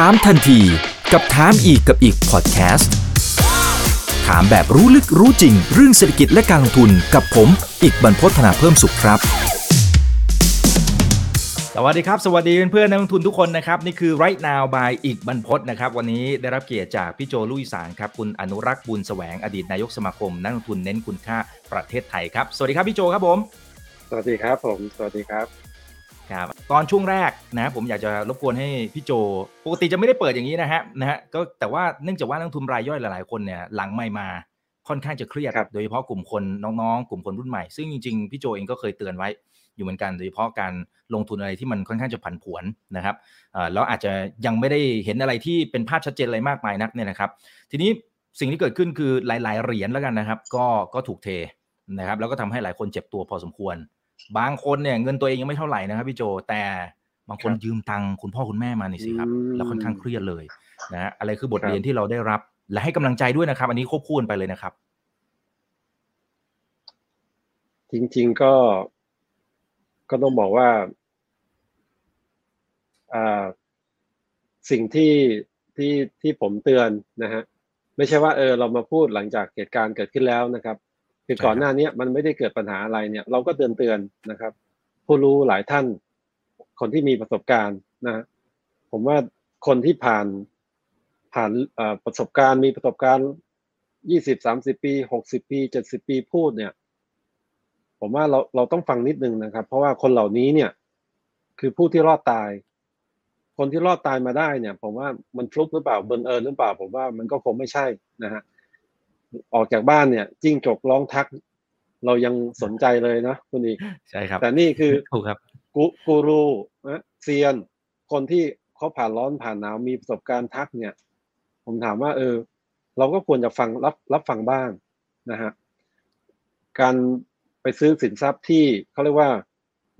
ถามทันทีกับถามอีกกับอีกพอดแคสต์ถามแบบรู้ลึกรู้จริง เรื่องเศรษฐกิจและการลงทุนกับผม อีกบรรพฒนาเพิ่มสุขครับ สวัสดีครับ สวัสดีเพื่อนๆนักลงทุนทุกคนนะครับ นี่คือ right now by อีกบรรพฒนะครับ วันนี้ได้รับเกียรติจากพี่โจลุยสารครับคุณอนุรักษ์บุญแสวงอดีตนายกสมาคม นักลงทุนเน้นคุณค่าประเทศไทยครับ สวัสดีครับพี่โจครับผม สวัสดีครับผม สวัสดีครับ ครับตอนช่วงแรกนะผมอยากจะรบกวนให้พี่โจ ปกติจะไม่ได้เปิดอย่างนี้นะฮะนะฮะก็แต่ว่าเนื่องจากว่านักลงทุนรายย่อยหลายๆคนเนี่ยหลังไม่มาค่อนข้างจะเครียดครับโดยเฉพาะกลุ่มคนน้องๆ กลุ่มคนรุ่นใหม่ ซึ่งจริงๆ พี่โจเองก็เคยเตือนไว้อยู่เหมือนกัน โดยเฉพาะการลงทุนอะไรที่มันค่อนข้างจะผันผวนนะครับเอ่อแล้วอาจจะยังไม่ได้เห็นอะไรที่เป็นภาพชัดเจนอะไรมากมายนักเนี่ยนะครับ ทีนี้สิ่งที่เกิดขึ้นคือหลาย ๆ เหรียญแล้วกันนะครับ ก็ก็ถูกเทนะครับแล้วก็ทำให้หลายคนเจ็บตัวพอสมควร บางคนเนี่ยเงินตัวเองยังไม่เท่าไหร่นะครับพี่โจ แต่บางคนครับยืมตังค์คุณพ่อคุณแม่มานี่สิครับอืมแล้วค่อนข้างเครียดเลยนะฮะอะไรคือบทครับเรียนที่เราได้รับ และให้กำลังใจด้วยนะครับ อันนี้ควบคู่กันไปเลยนะครับ จริง ๆก็ก็ต้องบอกว่าอ่าสิ่งที่ที่ที่ผมเตือนนะฮะไม่ใช่ว่าเออเรามาพูดหลังจากเหตุการณ์เกิดขึ้นแล้วนะครับ คือใช่ครับก่อนหน้าเนี้ยมันไม่ได้เกิดปัญหาอะไรเนี่ย เราก็เตือนเตือนนะครับ ผู้รู้หลายท่าน คนที่มีประสบการณ์นะฮะผมว่าคนที่ผ่านผ่านเอ่อประสบการณ์มีประสบการณ์ยี่สิบสามสิบปีหกสิบปีเจ็ดสิบปีพูดเนี่ย ผมว่าเราเราต้องฟังนิดนึงนะครับ เพราะว่าคนเหล่านี้เนี่ย คือผู้ที่รอดตาย คนที่รอดตายมาได้เนี่ย ผมว่ามันฟลุกหรือเปล่าบังเอิญหรือเปล่า ผมว่ามันก็คงไม่ใช่นะฮะ ออกจากบ้านเนี่ยจิ้งจกร้องทัก เรายังสนใจเลยนะคุณอีกใช่ครับ แต่นี่คือถูกครับกูกูรูนะเซียน คนที่เขาผ่านร้อนผ่านหนาวมีประสบการณ์ทักเนี่ย ผมถามว่า เออ เราก็ควรจะฟังรับรับฟังบ้างนะฮะการไปซื้อสินทรัพย์ที่เขาเรียกว่า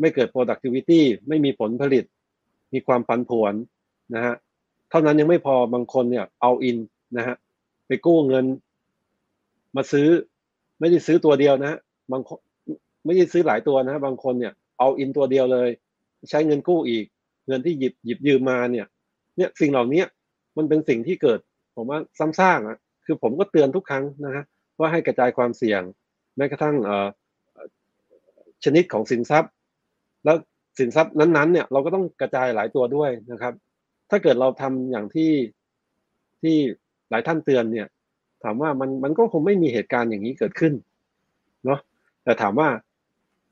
ไม่เกิด productivity ไม่มีผลผลิต มีความผันผวนนะฮะเท่านั้นยังไม่พอ บางคนเนี่ยเอาอินนะฮะไปกู้เงิน มาซื้อ ไม่ได้ซื้อตัวเดียวนะฮะบางคนไม่ได้ซื้อหลายตัวนะฮะบางคนเนี่ยเอาอินตัวเดียวเลย ใช้เงินกู้อีก เงินที่หยิบหยิบยืมมาเนี่ย เนี่ยสิ่งเหล่านี้มันเป็นสิ่งที่เกิด ผมว่าซ้ำซากอะ คือผมก็เตือนทุกครั้งนะฮะว่าให้กระจายความเสี่ยงแม้กระทั่งเอ่อเอ่อชนิดของสินทรัพย์ แล้วสินทรัพย์นั้นๆ เนี่ยเราก็ต้องกระจายหลายตัวด้วยนะครับ ถ้าเกิดเราทำอย่างที่ที่หลายท่านเตือนเนี่ย ถามว่ามันมันก็คงไม่มีเหตุการณ์อย่างนี้เกิดขึ้นเนาะแต่ถามว่า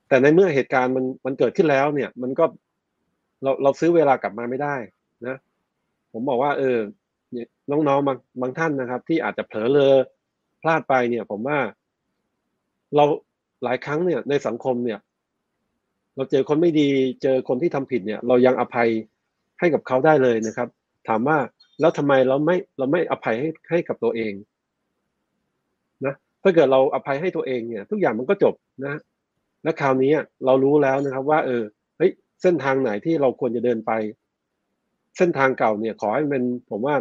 แต่ในเมื่อเหตุการณ์มันมันเกิดขึ้นแล้วเนี่ย มันก็เราเราซื้อเวลากลับมาไม่ได้นะ ผมบอกว่า เออน้องๆบางบางท่านนะครับ ที่อาจจะเผลอเลอพลาดไปเนี่ย ผมว่า เราหลายครั้งเนี่ย ในสังคมเนี่ย เราเจอคนไม่ดีเจอคนที่ทำผิดเนี่ย เรายังอภัยให้กับเขาได้เลยนะครับ ถามว่าแล้วทำไมเราไม่เราไม่อภัยให้ให้กับตัวเอง ถ้าเกิดเราอภัยให้ตัวเองเนี่ย ทุกอย่างมันก็จบนะและคราวนี้เรารู้แล้วนะครับ ว่า เออเฮ้ยเส้นทางไหนที่เราควรจะเดินไป เส้นทางเก่าเนี่ย ขอให้มันผมว่า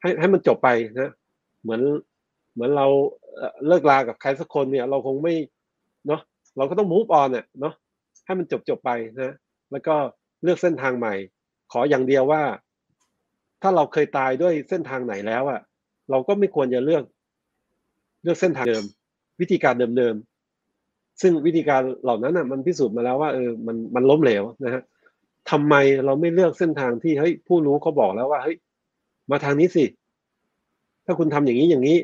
ให้ให้มันจบไปนะเหมือนเหมือนเราเอ่อเลิกลากับใครสักคนเนี่ย เราคงไม่เนาะเราก็ต้อง move on เนี่ยเนาะให้มันจบจบไปนะแล้วก็เลือกเส้นทางใหม่ ขออย่างเดียวว่า ถ้าเราเคยตายด้วยเส้นทางไหนแล้วอะเราก็ไม่ควรจะเลือก เลือกเส้นทางเดิม วิธีการเดิมๆซึ่งวิธีการเหล่านั้นน่ะมันพิสูจน์มาแล้วว่าเออมันมันล้มเหลวนะฮะทำไมเราไม่เลือกเส้นทางที่เฮ้ยผู้รู้เขาบอกแล้วว่าเฮ้ยมาทางนี้สิ ถ้าคุณทำอย่างนี้อย่างนี้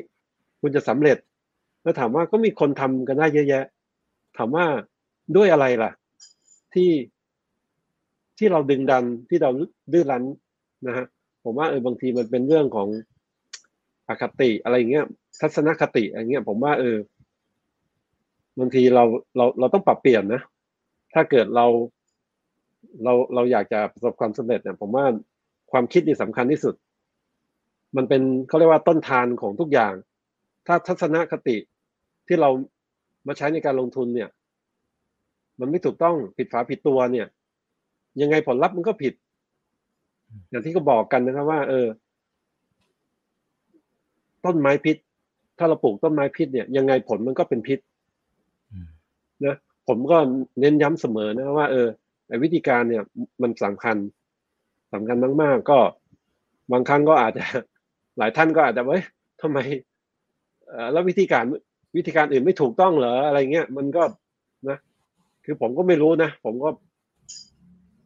คุณจะสำเร็จ แล้วถามว่าก็มีคนทำกันได้เยอะแยะ ถามว่าด้วยอะไรล่ะ ที่ที่เราดึงดันที่เราดื้อรั้นนะฮะผมว่าเออบางทีมันเป็นเรื่องของอคติอะไรอย่างเงี้ย ทัศนคติอะไรเงี้ยผมว่าเออบางทีเราเราเราต้องปรับเปลี่ยนนะ ถ้าเกิดเราเราเราอยากจะประสบความสำเร็จเนี่ยผมว่าความคิดนี่สำคัญที่สุด มันเป็นเขาเรียกว่าต้นทานของทุกอย่าง ถ้าทัศนคติที่เรามาใช้ในการลงทุนเนี่ย มันไม่ถูกต้องผิดฝาผิดตัวเนี่ย ยังไงผลลัพธ์มันก็ผิด อย่างที่เขาบอกกันนะครับว่า เออ ต้นไม้พิษ ถ้าเราปลูกต้นไม้พิษเนี่ยยังไงผลมันก็เป็นพิษอืมนะผมก็เน้นย้ำเสมอนะว่าเออไอ้วิธีการเนี่ย มันสำคัญสำคัญมากๆ ก็บางครั้งก็อาจจะหลายท่านก็อาจจะเว้ยทำไมแล้ววิธีการวิธีการอื่นไม่ถูกต้องเหรออะไรเงี้ยมันก็นะคือผมก็ไม่รู้นะผมก็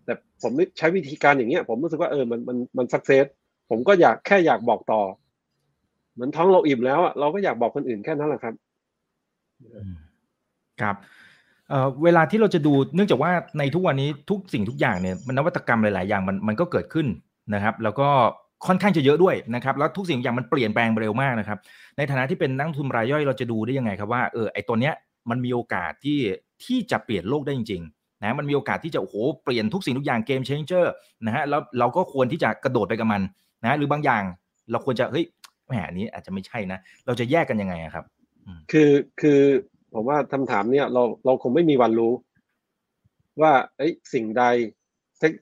แต่ผมใช้วิธีการอย่างเงี้ย ผมรู้สึกว่าเออมันมันมันสักเซสผมก็อยากแค่อยากบอกต่อ เหมือนท้องเราอิ่มแล้วอะเราก็อยากบอกคนอื่นแค่นั้นแหละครับ ครับเอ่อเวลาที่เราจะดูเนื่องจากว่าในทุกวันนี้ทุกสิ่งทุกอย่างเนี่ยมันนวัตกรรมหลาย ๆ อย่างมันมันก็เกิดขึ้นนะครับ แล้วก็ค่อนข้างจะเยอะด้วยนะครับ แล้วทุกสิ่งอย่างมันเปลี่ยนแปลงเร็วมากนะครับ ในฐานะที่เป็นนักทุนรายย่อยเราจะดูได้ยังไงครับว่าเออไอตัวเนี้ยมันมีโอกาสที่ที่จะเปลี่ยนโลกได้จริง ๆ นะมันมีโอกาสที่จะโอ้โหเปลี่ยนทุกสิ่งทุกอย่างเกมเชนเจอร์นะฮะแล้วเราก็ควรที่จะกระโดดไปกับมันนะหรือบางอย่างเราควรจะเฮ้ย แหมนี้อาจจะไม่ใช่นะ เราจะแยกกันยังไงครับคือคือผมว่าคำถามเนี้ยเราเราคงไม่มีวันรู้ ว่าไอ้สิ่งใด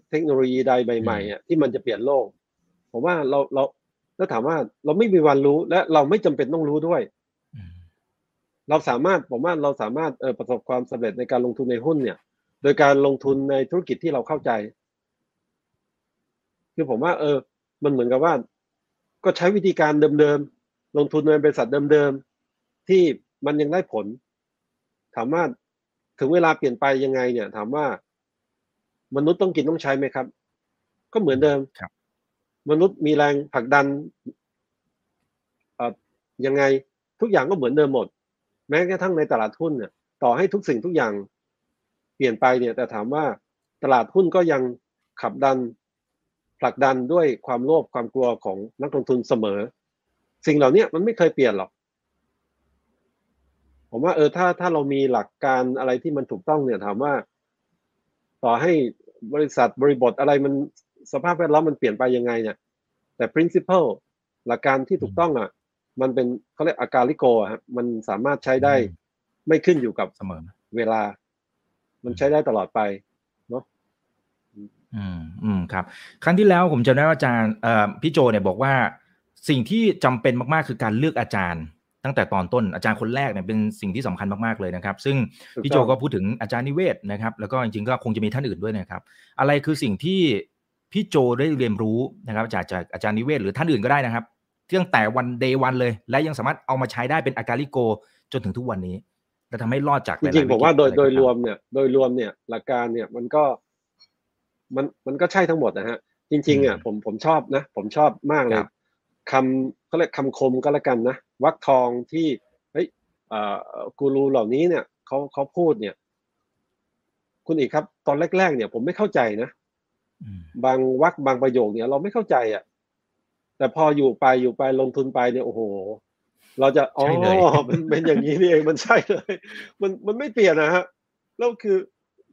เทคโนโลยีใดใหม่ๆอะที่มันจะเปลี่ยนโลก ผมว่าเราเราแล้วถามว่าเราไม่มีวันรู้และเราไม่จำเป็นต้องรู้ด้วย เราสามารถผมว่าเราสามารถเออประสบความสำเร็จในการลงทุนในหุ้นเนี่ย โดยการลงทุนในธุรกิจที่เราเข้าใจ คือผมว่า เออ มันเหมือนกับว่า ก็ใช้วิธีการเดิมๆลงทุนในบริษัทเดิมๆที่มันยังได้ผล ถามว่าถึงเวลาเปลี่ยนไปยังไง เนี่ย ถามว่ามนุษย์ต้องกินต้องใช้ไหมครับ ก็เหมือนเดิมครับ มนุษย์มีแรงผลักดันเอ่อยังไงทุกอย่างก็เหมือนเดิมหมด แม้กระทั่งในตลาดหุ้นเนี่ย ต่อให้ทุกสิ่งทุกอย่างเปลี่ยนไปเนี่ย แต่ถามว่าตลาดหุ้นก็ยังขับดัน ผลักดันด้วยความโลภความกลัวของนักลงทุนเสมอ สิ่งเหล่านี้มันไม่เคยเปลี่ยนหรอก ผมว่าเออถ้าถ้าเรามีหลักการอะไรที่มันถูกต้องเนี่ยถามว่า ต่อให้บริษัทบริบทอะไรมันสภาพแวดล้อมมันเปลี่ยนไปยังไงเนี่ยแต่ principle หลักการที่ถูกต้องอะ มันเป็นเขาเรียกอาการลิโกอะมันสามารถใช้ได้ไม่ขึ้นอยู่กับเสมอเวลา มันใช้ได้ตลอดไปเนาะ อืมอืมครับ ครั้งที่แล้วผมจำได้ว่าอาจารย์เอ่อพี่โจเนี่ยบอกว่า สิ่งที่จำเป็นมากๆคือการเลือกอาจารย์ ตั้งแต่ตอนต้นอาจารย์คนแรกเนี่ยเป็นสิ่งที่สำคัญมากๆเลยนะครับ ซึ่งพี่โจก็พูดถึงอาจารย์นิเวศนะครับ แล้วก็จริงๆก็คงจะมีท่านอื่นด้วยนะครับ อะไรคือสิ่งที่พี่โจได้เรียนรู้นะครับจากจากอาจารย์นิเวศหรือท่านอื่นก็ได้นะครับตั้งแต่วันเดย์วันเลย และยังสามารถเอามาใช้ได้เป็นอาการลิโก จนถึงทุกวันนี้และทำให้รอดจากจริงๆผมว่าโดยโดยรวมเนี่ยโดยรวมเนี่ยหลักการเนี่ยมันก็ มันมันก็ใช่ทั้งหมดนะฮะ จริง ๆอะผมผมชอบนะ ผมชอบมากเลยคำเขาเรียกคำคมก็แล้วกันนะวักทองที่เฮ้ยกูรูเหล่านี้เนี่ยเขาเขาพูดเนี่ย คุณอีกครับ ตอนแรก ๆ เนี่ย ผมไม่เข้าใจนะบางวักบางประโยคเนี่ย เราไม่เข้าใจอะ แต่พออยู่ไปอยู่ไปลงทุนไปเนี่ยโอ้โห เราจะอ๋อมันเป็นอย่างนี้นี่เองมันใช่เลย มันมันไม่เปลี่ยนนะฮะแล้วคือ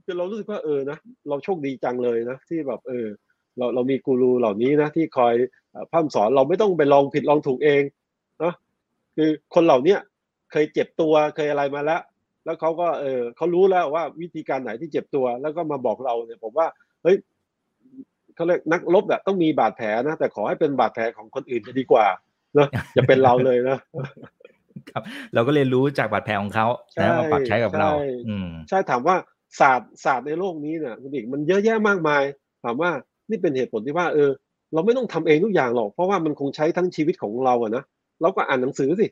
คือเรารู้สึกว่าเออนะเราโชคดีจังเลยนะที่แบบเออ เราเรามีกูรูเหล่านี้นะที่คอยพร่ำสอนเราไม่ต้องไปลองผิดลองถูกเองเนาะคือคนเหล่าเนี้ยเคยเจ็บตัวเคยอะไรมาแล้ว แล้วเขาก็เออเขารู้แล้วว่าวิธีการไหนที่เจ็บตัว แล้วก็มาบอกเราเนี่ยผมว่าเฮ้ยเขาเรียกนักลบอะต้องมีบาดแผลนะแต่ขอให้เป็นบาดแผลของคนอื่นจะดีกว่าเนาะจะเป็นเราเลยนะครับ เราก็เรียนรู้จากบาดแผลของเขาแล้วมาปรับใช้กับเราใช่ถามว่า ศาสตร์ศาสตร์ในโลกนี้เนี่ยคุณอีกมันเยอะแยะมากมาย ถามว่านี่เป็นเหตุผลที่ว่าเออ เราไม่ต้องทำเองทุกอย่างหรอก เพราะว่ามันคงใช้ทั้งชีวิตของเราอะนะเราก็อ่านหนังสือสิ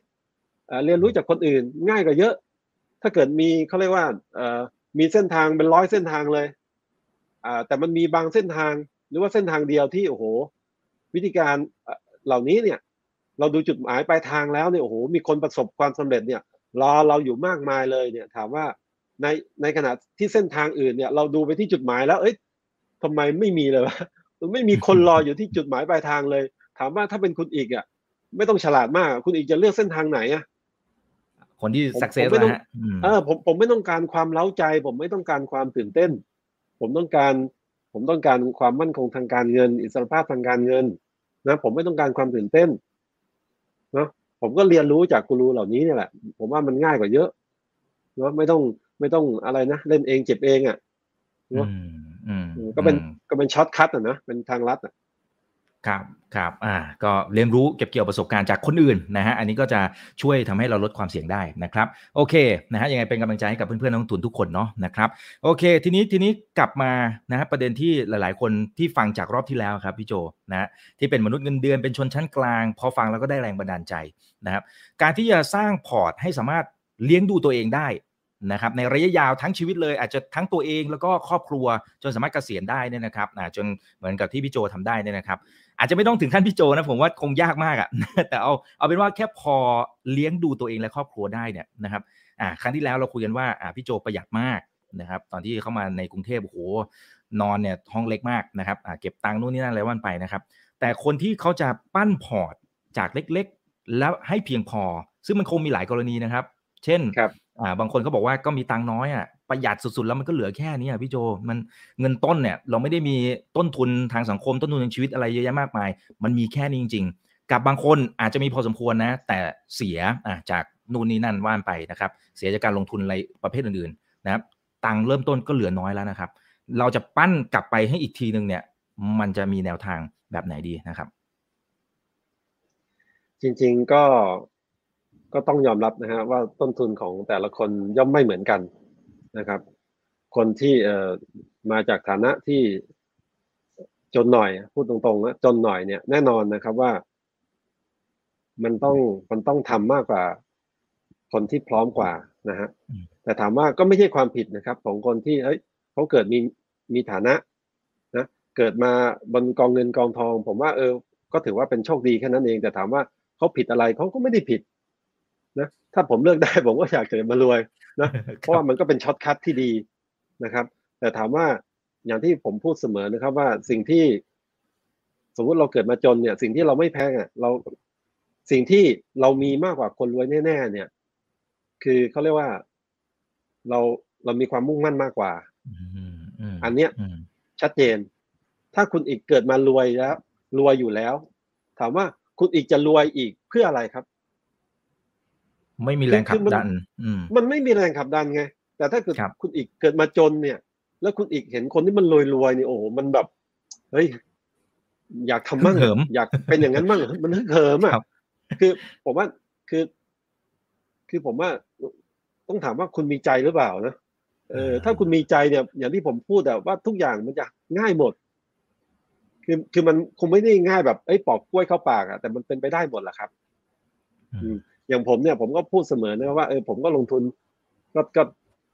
เรียนรู้จากคนอื่นง่ายกว่าเยอะ ถ้าเกิดมีเขาเรียกว่ามีเส้นทางเป็นร้อยเส้นทางเลยแต่มันมีบางเส้นทางหรือว่าเส้นทางเดียวที่โอ้โห วิธีการเหล่านี้เนี่ย เราดูจุดหมายปลายทางแล้วเนี่ยโอ้โหมีคนประสบความสำเร็จเนี่ยรอเราอยู่มากมายเลยเนี่ย ถามว่า ในในขณะที่เส้นทางอื่นเนี่ยเราดูไปที่จุดหมายแล้ว เอ้ยทำไมไม่มีเลยวะไม่มีคนรออยู่ที่จุดหมายปลายทางเลย ถามว่าถ้าเป็นคุณอีกอะ ไม่ต้องฉลาดมาก คุณอีกจะเลือกเส้นทางไหนอะคนที่สักเซสนะฮะเออผมผมไม่ต้องการความเล้าใจ ผมไม่ต้องการความตื่นเต้น ผมต้องการผมต้องการความมั่นคงทางการเงิน อิสรภาพทางการเงินนะผมไม่ต้องการความตื่นเต้นนะผมก็เรียนรู้จากกูรูเหล่านี้นี่แหละ ผมว่ามันง่ายกว่าเยอะเนาะไม่ต้อง ไม่ต้องอะไรนะเล่นเองเจ็บเองอะเนาะก็เป็นก็เป็น shortcut อะนะเป็นทางลัดอะครับครับอ่าก็เรียนรู้เก็บเกี่ยวประสบการณ์จากคนอื่นนะฮะอันนี้ก็จะช่วยทำให้เราลดความเสี่ยงได้นะครับโอเคนะฮะยังไงเป็นกำลังใจให้กับเพื่อนๆนักลงทุนทุกคนเนาะนะครับโอเค ทีนี้ทีนี้กลับมานะฮะประเด็นที่หลายๆ คนที่ฟังจากรอบที่แล้วครับพี่โจนะฮะที่เป็นมนุษย์เงินเดือนเป็นชนชั้นกลาง พอฟังแล้วก็ได้แรงบันดาลใจนะครับการที่จะสร้างพอร์ตให้สามารถเลี้ยงดูตัวเองได้ นะครับในระยะยาวทั้งชีวิตเลยอาจจะทั้งตัวเองแล้วก็ครอบครัวจนสามารถเกษียณได้เนี่ยนะครับจนเหมือนกับที่พี่โจทำได้เนี่ยนะครับ อาจจะไม่ต้องถึงขั้นพี่โจนะผมว่าคงยากมากอะ่ะแต่เอาเอาเป็นว่าแค่พอเลี้ยงดูตัวเองและครอบครัวได้เนี่ยนะครับอ่าครั้งที่แล้วเราคุยกันว่าอ่าพี่โจประหยัดมากนะครับ ตอนที่เข้ามาในกรุงเทพโอ้โหนอนเนี่ยห้องเล็กมากนะครับอ่าเก็บตังค์นู่นนี่นั่นอะไรวันไปนะครับ แต่คนที่เขาจะปั้นพอร์ตจากเล็กๆ แล้วให้เพียงพอ ซึ่งมันคงมีหลายกรณีนะครับ เช่น อ่าบางคนเขาบอกว่าก็มีตังน้อยอะประหยัดสุดๆ แล้วมันก็เหลือแค่นี้อะพี่โจมันเงินต้นเนี่ยเราไม่ได้มีต้นทุนทางสังคมต้นทุนทางชีวิตอะไรเยอะแยะมากมาย มันมีแค่นี้จริง ๆ กับบางคนอาจจะมีพอสมควรนะ แต่เสียอะจากนู่นนี่นั่นว่านไปนะครับ เสียจากการลงทุนอะไรประเภทอื่นๆนะครับตังเริ่มต้นก็เหลือน้อยแล้วนะครับ เราจะปั้นกลับไปให้อีกทีหนึ่งเนี่ยมันจะมีแนวทางแบบไหนดีนะครับ จริง ๆก็ ก็ต้องยอมรับนะฮะว่าต้นทุนของแต่ละคนย่อมไม่เหมือนกันนะครับ คนที่เอ่อมาจากฐานะที่จนหน่อย พูดตรงๆนะจนหน่อยเนี่ยแน่นอนนะครับว่า มันต้องมันต้องทำมากกว่า คนที่พร้อมกว่านะฮะแต่ถามว่าก็ไม่ใช่ความผิดนะครับ ของคนที่เฮ้ยเขาเกิดมีมีฐานะนะเกิดมาบนกองเงินกองทอง ผมว่าเออ ก็ถือว่าเป็นโชคดีแค่นั้นเอง แต่ถามว่าเขาผิดอะไรเขาก็ไม่ได้ผิด นะถ้าผมเลือกได้ผมก็อยากเกิดมารวยนะเพราะว่ามันก็เป็น shortcut ที่ดีนะครับ แต่ถามว่าอย่างที่ผมพูดเสมอนะครับ ว่าสิ่งที่สมมุติเราเกิดมาจนเนี่ย สิ่งที่เราไม่แพ้อะเราสิ่งที่เรามีมากกว่าคนรวยแน่ๆเนี่ย คือเขาเรียกว่าเราเรามีความมุ่งมั่นมากกว่าอันเนี้ยชัดเจน ถ้าคุณอีกเกิดมารวยแล้ว รวยอยู่แล้ว ถามว่าคุณอีกจะรวยอีกเพื่ออะไรครับ ไม่มีแรงขับดันมันไม่มีแรงขับดันไง แต่ถ้าเกิดคุณอีกเกิดมาจนเนี่ย แล้วคุณอีกเห็นคนที่มันรวยรวยนี่โอ้โหมันแบบเฮ้ยอยากทำมั่งอยากเป็นอย่างนั้นมั่งมันฮึกเหิมอะคือผมว่าคือ คือผมว่าต้องถามว่าคุณมีใจหรือเปล่านะเออถ้าคุณมีใจเนี่ย อย่างที่ผมพูดแต่ว่าทุกอย่างมันจะง่ายหมด คือคือมันคงไม่ได้ง่ายแบบไอ้ปอกกล้วยเข้าปากอะแต่มันเป็นไปได้หมดแหละครับ อย่างผมเนี่ยผมก็พูดเสมอนะว่าเออผมก็ลงทุนก็ก็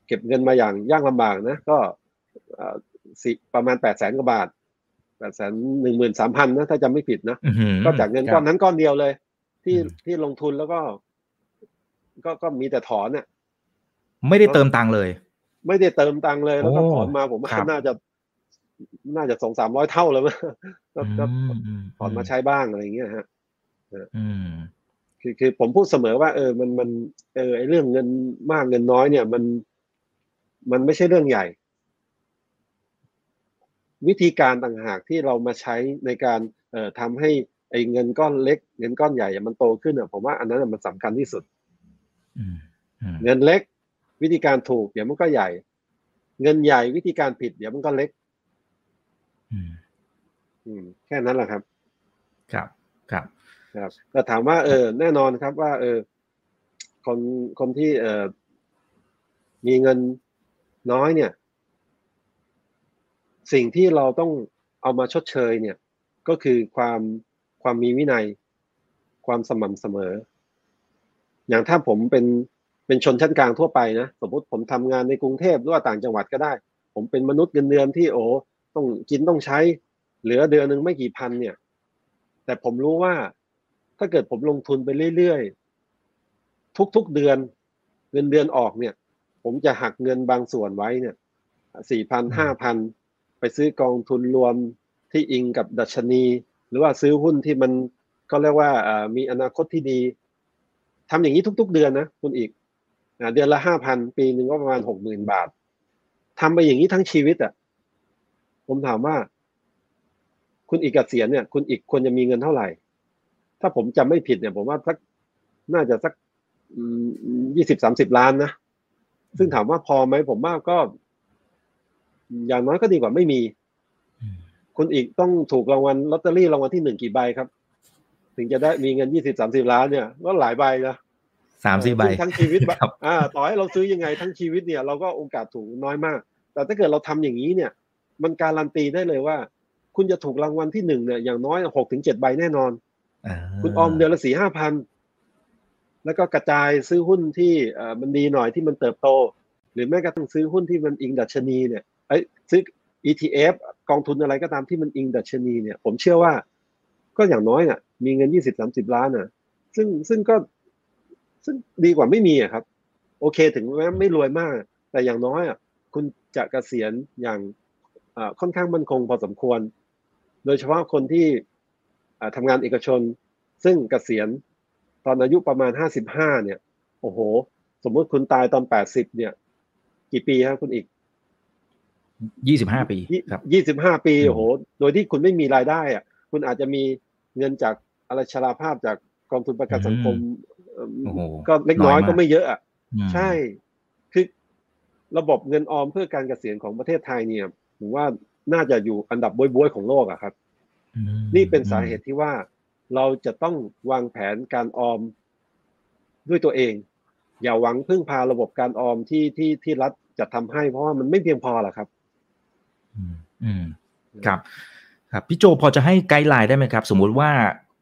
เก็บเงินมาอย่างยากลำบากนะ ก็สิประมาณแปดแสนกว่าบาทแปดแสนหนึ่งหมื่นสามพันนะถ้าจำไม่ผิดนะก็จากเงินก้อนนั้นก้อนเดียวเลย ที่ที่ลงทุนแล้วก็ ก็ก็มีแต่ถอนเนี่ยไม่ได้เติมตังเลย ไม่ได้เติมตังเลยแล้วก็ถอนมาผมว่าน่าจะ น่าจะสองสามร้อยเท่าแล้วมั้งก็ถอนมาใช้บ้างอะไรอย่างเงี้ยฮะ คือคือผมพูดเสมอว่า เออมันมันเออไอเรื่องเงินมากเงินน้อยเนี่ย มันมันไม่ใช่เรื่องใหญ่ วิธีการต่างหากที่เรามาใช้ในการเอ่อทำให้ไอ้เงินก้อนเล็ก เงินก้อนใหญ่มันโตขึ้นอะผมว่าอันนั้นมันสำคัญที่สุดเงินเล็ก วิธีการถูกเดี๋ยวมันก็ใหญ่ เงินใหญ่วิธีการผิด เดี๋ยวมันก็เล็กอืมแค่นั้นแหละครับ ครับครับ ครับแต่ถามว่าเออแน่นอนครับว่าเออคนคนที่เออมีเงินน้อยเนี่ย สิ่งที่เราต้องเอามาชดเชยเนี่ย ก็คือความความมีวินัย ความสม่ำเสมอ อย่างถ้าผมเป็นเป็นชนชั้นกลางทั่วไปนะสมมติผมทำงานในกรุงเทพหรือว่าต่างจังหวัดก็ได้ ผมเป็นมนุษย์เงินเดือนที่โอ้ต้องกินต้องใช้ เหลือเดือนหนึ่งไม่กี่พันเนี่ย แต่ผมรู้ว่า ถ้าเกิดผมลงทุนไปเรื่อยๆ ทุกๆเดือน เงินเดือนออกเนี่ย ผมจะหักเงินบางส่วนไว้เนี่ยสี่พันห้าพันไปซื้อกองทุนรวมที่อิงกับดัชนี หรือว่าซื้อหุ้นที่มันเขาเรียกว่ามีอนาคตที่ดีทำอย่างนี้ทุก ๆ เดือนนะคุณอีกเดือนละห้าพันปีหนึ่งก็ประมาณหกหมื่นบาททำไปอย่างนี้ทั้งชีวิตอะผมถามว่า คุณอีกเกษียณเนี่ย คุณอีกควรจะมีเงินเท่าไหร่ ถ้าผมจำไม่ผิดเนี่ยผมว่าสักน่าจะสักยี่สิบสามสิบล้านนะ ซึ่งถามว่าพอไหมผมว่าก็ อย่างน้อยก็ดีกว่าไม่มีคคุณอีกต้องถูกรางวัลลอตเตอรี่รางวัลที่หนึ่งกี่ใบครับ ถึงจะได้มีเงินยี่สิบสามสิบล้านเนี่ยก็หลายใบนะสามสี่ใบซึ่งทั้งชีวิตครับอ่าต่อให้เราซื้อยังไงทั้งชีวิตเนี่ย เราก็โอกาสถูกน้อยมาก แต่ถ้าเกิดเราทำอย่างนี้เนี่ย มันการันตีได้เลยว่า คุณจะถูกรางวัลที่หนึ่งเนี่ยอย่างน้อยหกถึงเจ็ดใบแน่นอนอ่า คุณออมเดือนละสี่ห้าพันแล้วก็กระจายซื้อหุ้นที่มันดีหน่อยที่มันเติบโต หรือแม้กระทั่งซื้อหุ้นที่มันอิงดัชนีเนี่ยเอ้ซื้อ ETF กองทุนอะไรก็ตามที่มันอิงดัชนีเนี่ย ผมเชื่อว่า ก็อย่างน้อยน่ะ มีเงินยี่สิบสามสิบล้านน่ะ ซึ่งซึ่งก็ซึ่งดีกว่าไม่มีอะครับ โอเคถึงแม้ไม่รวยมาก แต่อย่างน้อยอะคุณจะเกษียณอย่างค่อนข้างมั่นคงพอสมควร โดยเฉพาะคนที่ ทำงานเอกชน ซึ่งเกษียณตอนอายุประมาณห้าสิบห้าเนี่ย โอ้โห สมมุติคุณตายตอนแปดสิบเนี่ย กี่ปีครับคุณอีกยี่สิบห้าปีครับยี่สิบห้าปีอืมโอ้โห โดยที่คุณไม่มีรายได้อะคุณอาจจะมีเงินจากอะไรชราภาพจากกองทุนประกันสังคมเอิ่มโอ้โหก็เล็กน้อยน้อยมากก็ไม่เยอะอะอืมใช่คือระบบเงินออมเพื่อการเกษียณของประเทศไทยเนี่ยผมว่าน่าจะอยู่อันดับบวยๆของโลกอะครับอืม นี่เป็นสาเหตุที่ว่าเราจะต้องวางแผนการออมด้วยตัวเอง อย่าหวังพึ่งพาระบบการออมที่ที่ที่รัฐจะทำให้ เพราะว่ามันไม่เพียงพอหรอกครับอืมอืมครับ ครับพี่โจพอจะให้ guideline ได้ไหมครับ สมมุติว่า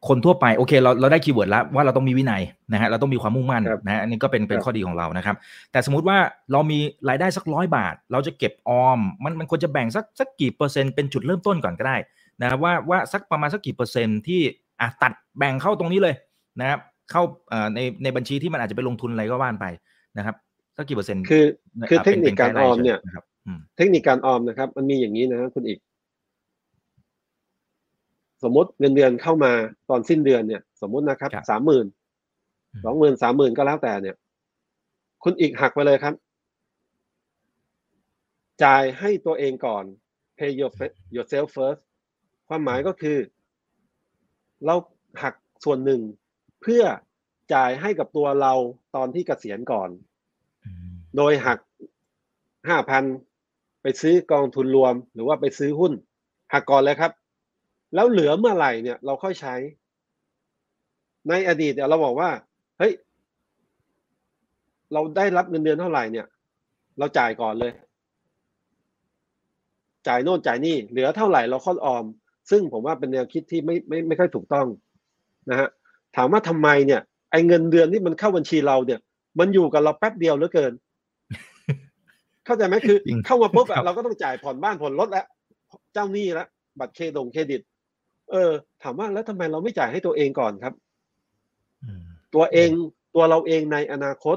คนทั่วไปโอเคเราเราได้ keyword แล้วว่าเราต้องมีวินัยนะฮะเราต้องมีความมุ่งมั่นครับนะฮะอันนี้ก็เป็นเป็นครับข้อดีของเรานะครับ แต่สมมุติว่าเรามีรายได้สักร้อยบาท เราจะเก็บออม มันมันควรจะแบ่งสักสักกี่เปอร์เซ็นต์เป็นจุดเริ่มต้นก่อนก็ได้ นะครับว่าว่าสักประมาณสักกี่เปอร์เซ็นต์ที่อะตัดแบ่งเข้าตรงนี้เลยนะครับเข้าเอ่อในในบัญชีที่มันอาจจะไปลงทุนอะไรก็ว่ากันไปนะครับสักกี่เปอร์เซ็นต์คือคืออะเทคนิคการออมเนี่ยป็ guideline นะครับอืมเทคนิคการออมนะครับ มันมีอย่างนี้นะครับคุณอีก สมมติเงินเดือนเข้ามาตอนสิ้นเดือนเนี่ย สมมตินะครับครับสามหมื่นอืมสองหมื่นสามหมื่นก็แล้วแต่เนี่ย คุณอีกหักไปเลยครับ จ่ายให้ตัวเองก่อน pay your yourself first ความหมายก็คือ เราหักส่วนหนึ่งเพื่อจ่ายให้กับตัวเราตอนที่เกษียณก่อน โดยหักห้าพันไปซื้อกองทุนรวม หรือว่าไปซื้อหุ้น หักก่อนเลยครับ แล้วเหลือเมื่อไหร่เนี่ย เราค่อยใช้ ในอดีตเนี่ยเราบอกว่า เฮ้ย เราได้รับเงินเดือนเท่าไหร่เนี่ย เราจ่ายก่อนเลย จ่ายโน่นจ่ายนี่ เหลือเท่าไหร่เราค่อยออม ซึ่งผมว่าเป็นแนวคิดที่ไม่ไม่ไม่ค่อยถูกต้องนะฮะถามว่าทำไมเนี่ยไอ้เงินเดือนที่มันเข้าบัญชีเราเนี่ย มันอยู่กับเราแป๊บเดียวเหลือเกิน เข้าใจไหมคือจริงเข้ามาปุ๊บครัอะบเราก็ต้องจ่ายผ่อนบ้านผ่อนรถแล้วเจ้าหนี้แล้วบัตรเครดงเครดิต เออ ถามว่าแล้วทำไมเราไม่จ่ายให้ตัวเองก่อนครับอืมตัวเองตัวเราเองในอนาคต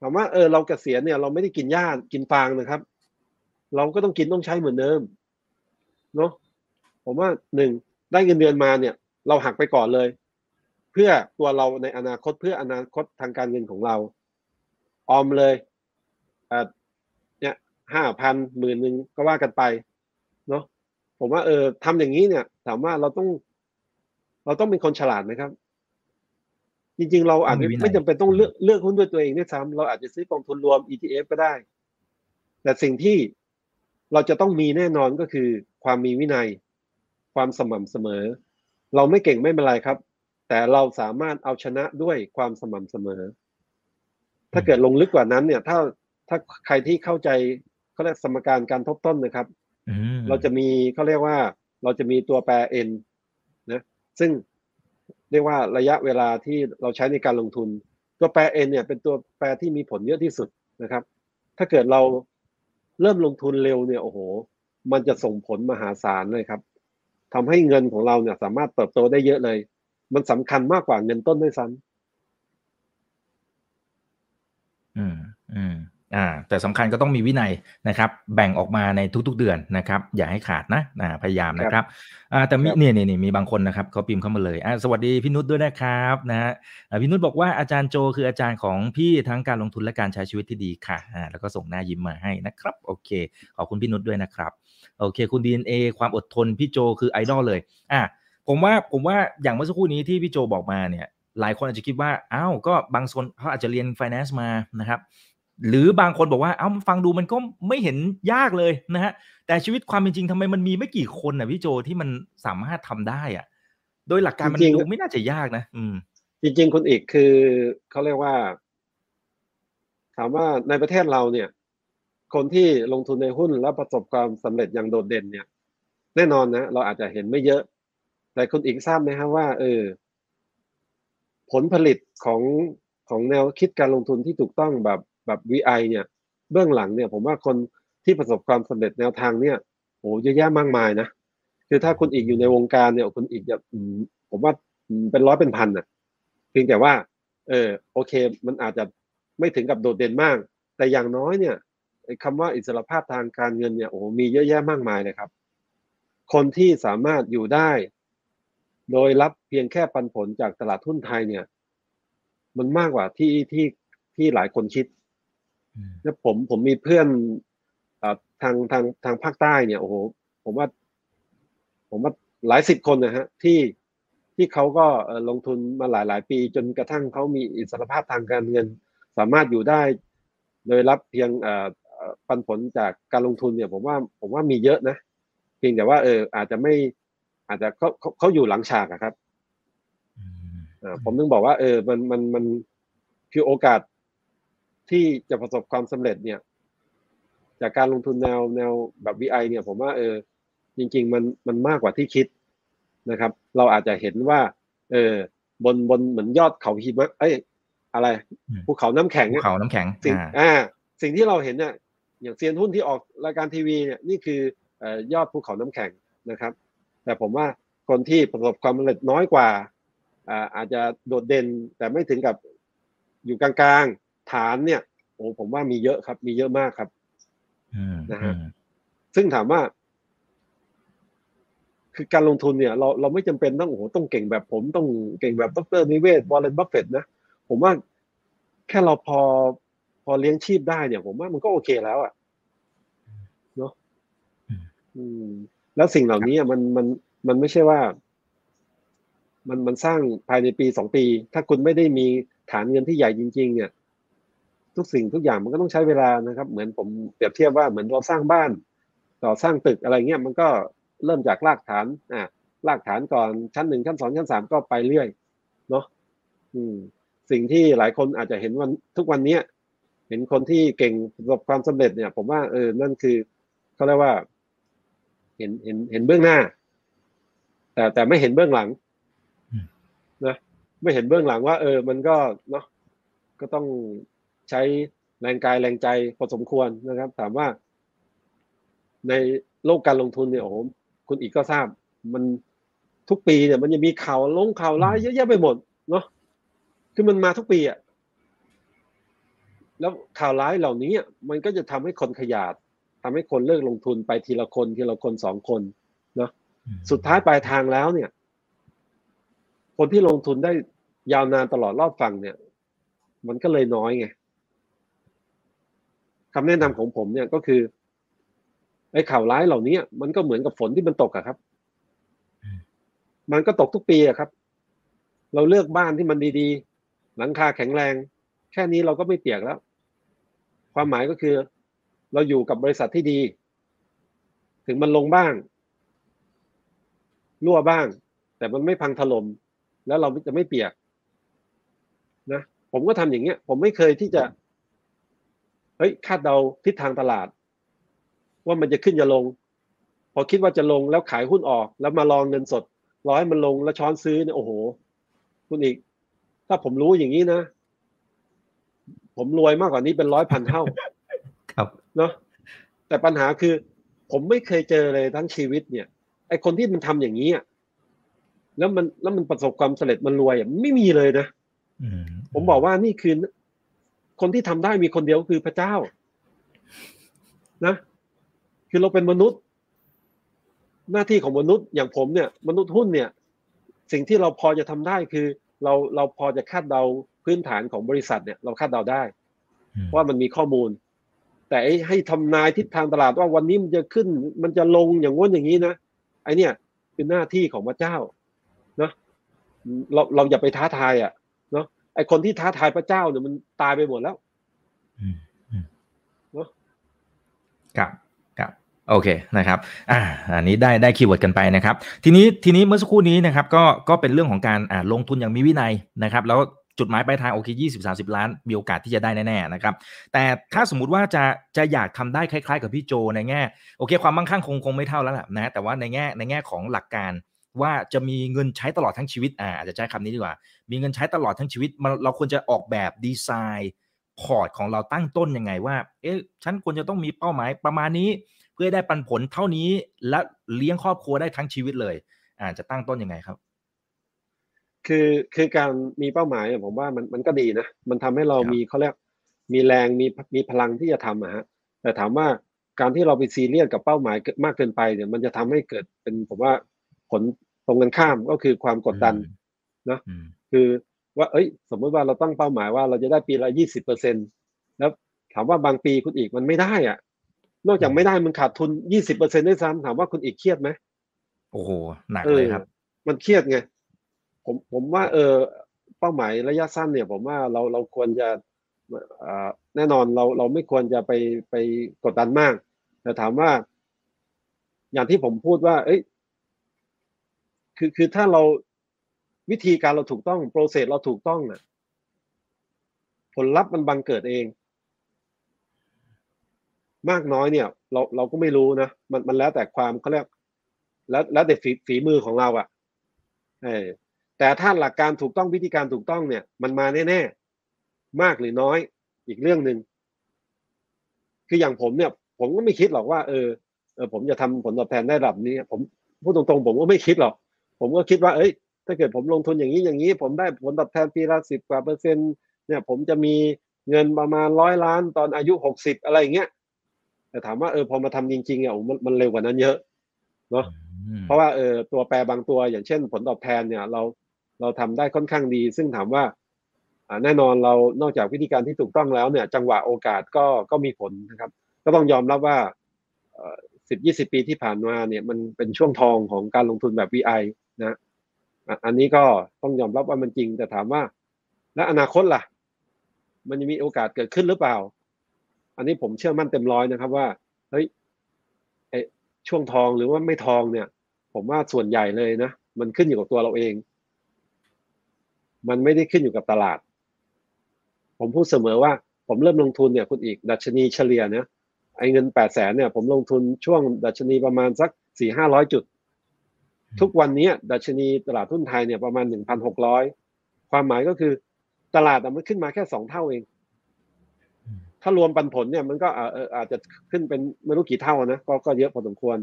ถามว่าเออเราเกษียณเนี่ยเราไม่ได้กินหญ้ากินฟางนะครับ เราก็ต้องกินต้องใช้เหมือนเดิม เนาะผมว่าหนึ่งได้เงินเดือนมาเนี่ย เราหักไปก่อนเลย เพื่อตัวเราในอนาคตเพื่ออนาคตทางการเงินของเราออมเลยเอ่อเนี่ยห้าพันหมื่นหนึ่งก็ว่ากันไปเนาะผมว่าเออทำอย่างนี้เนี่ย ถามว่าเราต้อง เราต้องเป็นคนฉลาดนะครับ จริง ๆ เราอาจจะต้องมีวินัยไม่จำเป็นต้องเลือกเลือกหุ้นด้วยตัวเองด้วยซ้ำเราอาจจะซื้อกองทุนรวม ETF ก็ได้ แต่สิ่งที่ เราจะต้องมีแน่นอนก็คือ ความมีวินัย ความสม่ำเสมอ เราไม่เก่งไม่เป็นไรครับ แต่เราสามารถเอาชนะด้วยความสม่ำเสมอ ถ้าเกิดลงลึกกว่านั้นเนี่ย ถ้าถ้าใครที่เข้าใจเขาเรียกสมการการทบต้นนะครับอืมเราจะมีเขาเรียกว่า เราจะมีตัวแปร n นะ ซึ่งเรียกว่าระยะเวลาที่เราใช้ในการลงทุน ตัวแปร n เนี่ยเป็นตัวแปรที่มีผลเยอะที่สุดนะครับ ถ้าเกิดเรา เริ่มลงทุนเร็วเนี่ยโอ้โห มันจะส่งผลมหาศาลเลยครับทำให้เงินของเราเนี่ยสามารถเติบโตได้เยอะเลย มันสำคัญมากกว่าเงินต้นด้วยซ้ำ อืม อืมอ่าแต่สำคัญก็ต้องมีวินัยนะครับ แบ่งออกมาในทุกๆเดือนนะครับ อย่าให้ขาดนะอ่าพยายามนะครับอ่าแต่มีครับเนี่ยเนี่ยเนี่ยมีบางคนนะครับเขาพิมพ์เข้ามาเลยอ่าสวัสดีพี่นุชด้วยนะครับนะฮะอ่าพี่นุชบอกว่าอาจารย์โจคืออาจารย์ของพี่ทั้งการลงทุนและการใช้ชีวิตที่ดีค่ะอ่าแล้วก็ส่งหน้ายิ้มมาให้นะครับโอเค ขอบคุณพี่นุชด้วยนะครับโอเค คุณ DNA ความอดทนพี่โจคือไอดอลเลยอะผมว่าผมว่าอย่างเมื่อสักครู่นี้ที่พี่โจบอกมาเนี่ยหลายคนอาจจะคิดว่า อ้าว ก็บางส่วนเขาอาจจะเรียน finance มานะครับ หรือบางคนบอกว่าเอ้าฟังดูมันก็ไม่เห็นยากเลยนะฮะแต่ชีวิตความเป็นจริงทำไมมันมีไม่กี่คนอะพี่โจที่มันสามารถทำได้อะ โดยหลักการมันดูไม่น่าจะยากนะ อืม จริงๆคุณอีกคือเขาเรียกว่า ถามว่าในประเทศเราเนี่ย คนที่ลงทุนในหุ้นแล้วประสบความสำเร็จอย่างโดดเด่นเนี่ย แน่นอนนะเราอาจจะเห็นไม่เยอะ แต่คุณอีกทราบไหมครับว่าเออผลผลิตของของแนวคิดการลงทุนที่ถูกต้องแบบ แบบ VI เนี่ยเบื้องหลังเนี่ย ผมว่าคนที่ประสบความสำเร็จแนวทางเนี่ยโอ้เยอะแยะมากมายนะคือถ้าคุณอีกอยู่ในวงการเนี่ยคุณอีกจะผมว่าเป็นร้อยเป็นพันอะเพียงแต่ว่า เออโอเค มันอาจจะไม่ถึงกับโดดเด่นมาก แต่อย่างน้อยเนี่ยคำว่าอิสรภาพทางการเงินเนี่ยโอ้มีเยอะแยะมากมายเลยครับ คนที่สามารถอยู่ได้ โดยรับเพียงแค่ปันผลจากตลาดทุนไทยเนี่ย มันมากกว่าที่ที่ที่หลายคนคิด แล้วผมผมมีเพื่อนอทางทางทางภาคใต้เนี่ยโอ้โหผมว่า ผมว่าหลายสิบคนนะฮะ ที่ที่เขาก็ลงทุนมาหลายหลายปี จนกระทั่งเขามีอิสรภาพทางการเงิน สามารถอยู่ได้ โดยรับเพียงปันผลจากการลงทุนเนี่ย ผมว่าผมว่ามีเยอะนะเพียงแต่ว่าเออ อาจจะไม่อาจจะเขาเขาเขาอยู่หลังฉากอะครับผมนึงบอกว่า เออ มันมันมันคือโอกาส ที่จะประสบความสำเร็จเนี่ย จากการลงทุนแนวแนวแบบ VI เนี่ย ผมว่าเออ จริง ๆ มันมันมากกว่าที่คิดนะครับ เราอาจจะเห็นว่า เออบนบนเหมือนยอดเขาหิมะเอ้ยอะไรภูเขาน้ำแข็งภูเขาน้ำแข็งสิ่งอ่า สิ่งที่เราเห็นเนี่ยอย่างเซียนหุ้นที่ออกรายการทีวีเนี่ยนี่คือเอ่อยอดภูเขาน้ำแข็งนะครับ แต่ผมว่าคนที่ประสบความสำเร็จน้อยกว่าอ่าอาจจะโดดเด่นแต่ไม่ถึงกับอยู่กลางๆ ฐานเนี่ยโอ้ผมว่ามีเยอะครับ มีเยอะมากครับนะฮะซึ่งถามว่า คือการลงทุนเนี่ย เราเราไม่จำเป็นต้องโอ้โหต้องเก่งแบบผมต้องเก่งแบบดร.นิเวศน์ วอร์เรนบัฟเฟตต์นะผมว่าแค่เราพอพอเลี้ยงชีพได้เนี่ย ผมว่ามันก็โอเคแล้วอะเนาะอืมแล้วสิ่งเหล่านี้มันมันมันไม่ใช่ว่า มันมันสร้างภายในปีสองปี ถ้าคุณไม่ได้มีฐานเงินที่ใหญ่จริง ๆ เนี่ย ทุกสิ่งทุกอย่างมันก็ต้องใช้เวลานะครับ เหมือนผมเปรียบเทียบว่าเหมือนเราสร้างบ้านต่อสร้างตึกอะไรเงี้ยมันก็เริ่มจากรากฐานอ่ารากฐานก่อนชั้นหนึ่งชั้นสองชั้นสามก็ไปเรื่อยเนาะอืม สิ่งที่หลายคนอาจจะเห็นวันทุกวันเนี้ยเห็นคนที่เก่งประสบความสำเร็จเนี่ย ผมว่าเออนั่นคือเขาเรียกว่า เห็นเห็นเห็นเบื้องหน้า แต่แต่ไม่เห็นเบื้องหลังนะไม่เห็นเบื้องหลังว่า เออ มันก็เนาะก็ต้อง ใช้แรงกายแรงใจพอสมควรนะครับ ถามว่า ในโลกการลงทุนเนี่ยโอ้โหคุณอีกก็ทราบ มันทุกปีเนี่ย มันจะมีข่าวลงข่าวร้ายเยอะแยะไปหมดเนาะคือมันมาทุกปีอะแล้วข่าวร้ายเหล่านี้มันก็จะทำให้คนขยาดทำให้คนเลิกลงทุนไปทีละคนทีละคนสองคนเนาะสุดท้ายปลายทางแล้วเนี่ย คนที่ลงทุนได้ยาวนานตลอดรอบฟังเนี่ย มันก็เลยน้อยไง คำแนะนำของผมเนี่ยก็คือไอ้ข่าวร้ายเหล่านี้มันก็เหมือนกับฝนที่มันตกอะครับ มันก็ตกทุกปีอะครับ เราเลือกบ้านที่มันดีๆ หลังคาแข็งแรง แค่นี้เราก็ไม่เปียกแล้ว ความหมายก็คือ เราอยู่กับบริษัทที่ดี ถึงมันลงบ้าง รั่วบ้าง แต่มันไม่พังถล่มแล้วเราจะไม่เปียกนะผมก็ทำอย่างเงี้ย ผมไม่เคยที่จะ ฮ้ยคาดเดาทิศทางตลาด ว่ามันจะขึ้นจะลง พอคิดว่าจะลงแล้วขายหุ้นออก แล้วมาลองเงินสดร้อยมันลงแล้วช้อนซื้อเนี่ยโอ้โห คุณอีก ถ้าผมรู้อย่างนี้นะ ผมรวยมากกว่านี้เป็นร้อยพันเท่า ครับเนาะแต่ปัญหาคือ ผมไม่เคยเจอเลยทั้งชีวิตเนี่ยไอคนที่มันทำอย่างนี้อะแล้วมันแล้วมันประสบความสำเร็จมันรวยอะไม่มีเลยนะผมบอกว่านี่คือ คนที่ทำได้มีคนเดียวคือพระเจ้า นะ คือเราเป็นมนุษย์ หน้าที่ของมนุษย์อย่างผมเนี่ย มนุษย์หุ้นเนี่ย สิ่งที่เราพอจะทำได้คือ เราเราพอจะคาดเดาพื้นฐานของบริษัทเนี่ย เราคาดเดาได้ ว่ามันมีข้อมูล แต่ให้ทำนายทิศทางตลาดว่าวันนี้มันจะขึ้น มันจะลงอย่างง้นอย่างนี้นะไอเนี่ยคือหน้าที่ของพระเจ้าเนาะเราเราอย่าไปท้าทายอะเนาะ ไอคนที่ท้าทายพระเจ้าเนี่ยมันตายไปหมดแล้วครับครับโอเคนะครับ อ่า อันนี้ได้ได้ keyword กันไปนะครับ ทีนี้ทีนี้เมื่อสักครู่นี้นะครับ ก็ก็เป็นเรื่องของการอ่าลงทุนอย่างมีวินัยนะครับ แล้วจุดหมายปลายทางโอเคยี่สิบสามสิบล้าน มีโอกาสที่จะได้แน่ๆนะครับ แต่ถ้าสมมุติว่าจะจะอยากทำได้คล้ายๆ กับพี่โจในแง่ โอเค ความมั่งคั่งคงคงไม่เท่าแล้วแหละนะ แต่ว่าในแง่ในแง่ของหลักการ ว่าจะมีเงินใช้ตลอดทั้งชีวิตอ่าอาจจะใช้คำนี้ดีกว่า มีเงินใช้ตลอดทั้งชีวิตมันเราควรจะออกแบบดีไซน์พอร์ตของเราตั้งต้นยังไงว่า เอ๊ะฉันควรจะต้องมีเป้าหมายประมาณนี้ เพื่อได้ปันผลเท่านี้และเลี้ยงครอบครัวได้ทั้งชีวิตเลยอ่าจะตั้งต้นยังไงครับ คือคือการมีเป้าหมายเนี่ยผมว่ามันมันก็ดีนะมันทำให้เราครับมีเขาเรียกมีแรงมีมีพลังที่จะทำอะฮะแต่ถามว่าการที่เราไปซีเรียสกับเป้าหมายมากเกินไปเนี่ยมันจะทำให้เกิดเป็นผมว่าผล ตรงกันข้ามก็คือความกดดันนะอืมคือว่า เอ้ย สมมติว่าเราตั้งเป้าหมายว่าเราจะได้ปีละยี่สิบเปอร์เซ็นแล้วถามว่าบางปีคุณอีกมันไม่ได้อะ นอกจากไม่ได้มันขาดทุนยี่สิบเปอร์เซ็นด้วยซ้ำถามว่าคุณอีกเครียดไหมโอ้โหหนักเอเลอยครับ มันเครียดไงผมผมว่า เออ เป้าหมายระยะสั้นเนี่ย ผมว่าเราเราควรจะอ่าแน่นอนเราเราไม่ควรจะไปไปกดดันมาก แต่ถามว่า อย่างที่ผมพูดว่า เอ้ย คือคือถ้าเราวิธีการเราถูกต้องโปรเซสเราถูกต้องน่ะ ผลลัพธ์มันบังเกิดเอง มากน้อยเนี่ย เราเราก็ไม่รู้นะมันมันแล้วแต่ความเขาเรียกแล้วแล้วแต่ฝีฝีมือของเราอะ่ะเออแต่ถ้าหลักการถูกต้องวิธีการถูกต้องเนี่ย มันมาแน่ๆมากหรือน้อย อีกเรื่องหนึ่งคืออย่างผมเนี่ย ผมก็ไม่คิดหรอกว่า เออเออผมจะทำผลตอบแทนได้ระดับนี้ ผมพูดตรงๆ ผมก็ไม่คิดหรอก ผมก็คิดว่าเอ้ย ถ้าเกิดผมลงทุนอย่างนี้อย่างนี้ ผมได้ผลตอบแทนปีละสิบกว่าเปอร์เซ็นต์เนี่ย ผมจะมีเงินประมาณร้อยล้านตอนอายุหกสิบอะไรอย่างเงี้ยแต่ถามว่าเออพอมาทำจริงๆอะโอ้มันมันเร็วกว่านั้นเยอะเนาะอืมเพราะว่าเออตัวแปรบางตัวอย่างเช่น ผลตอบแทนเนี่ย เราเราทำได้ค่อนข้างดี ซึ่งถามว่าอ่าแน่นอนเรานอกจากวิธีการที่ถูกต้องแล้วเนี่ย จังหวะโอกาสก็ก็มีผลนะครับ ก็ต้องยอมรับว่าสิบยี่สิบปีที่ผ่านมาเนี่ย มันเป็นช่วงทองของการลงทุนแบบ VI นะอันนี้ก็ต้องยอมรับว่ามันจริงแต่ถามว่า และอนาคตล่ะ มันจะมีโอกาสเกิดขึ้นหรือเปล่า อันนี้ผมเชื่อมั่นเต็มร้อยนะครับว่าเฮ้ยไอช่วงทองหรือว่าไม่ทองเนี่ย ผมว่าส่วนใหญ่เลยนะมันขึ้นอยู่กับตัวเราเอง มันไม่ได้ขึ้นอยู่กับตลาด ผมพูดเสมอว่า ผมเริ่มลงทุนเนี่ยคุณอีก ดัชนีเฉลี่ยเนี่ยไอ้เงินแปดแสนเนี่ย ผมลงทุนช่วงดัชนีประมาณสักสี่ห้าร้อยจุด ทุกวันนี้ดัชนีตลาดหุ้นไทยเนี่ยประมาณหนึ่งพันหกร้อยความหมายก็คือตลาดอะมันขึ้นมาแค่สองเท่าเอง ถ้ารวมปันผลเนี่ยมันก็อ่าเอออาจจะขึ้นเป็นไม่รู้กี่เท่านะก็ก็เยอะพอสมควร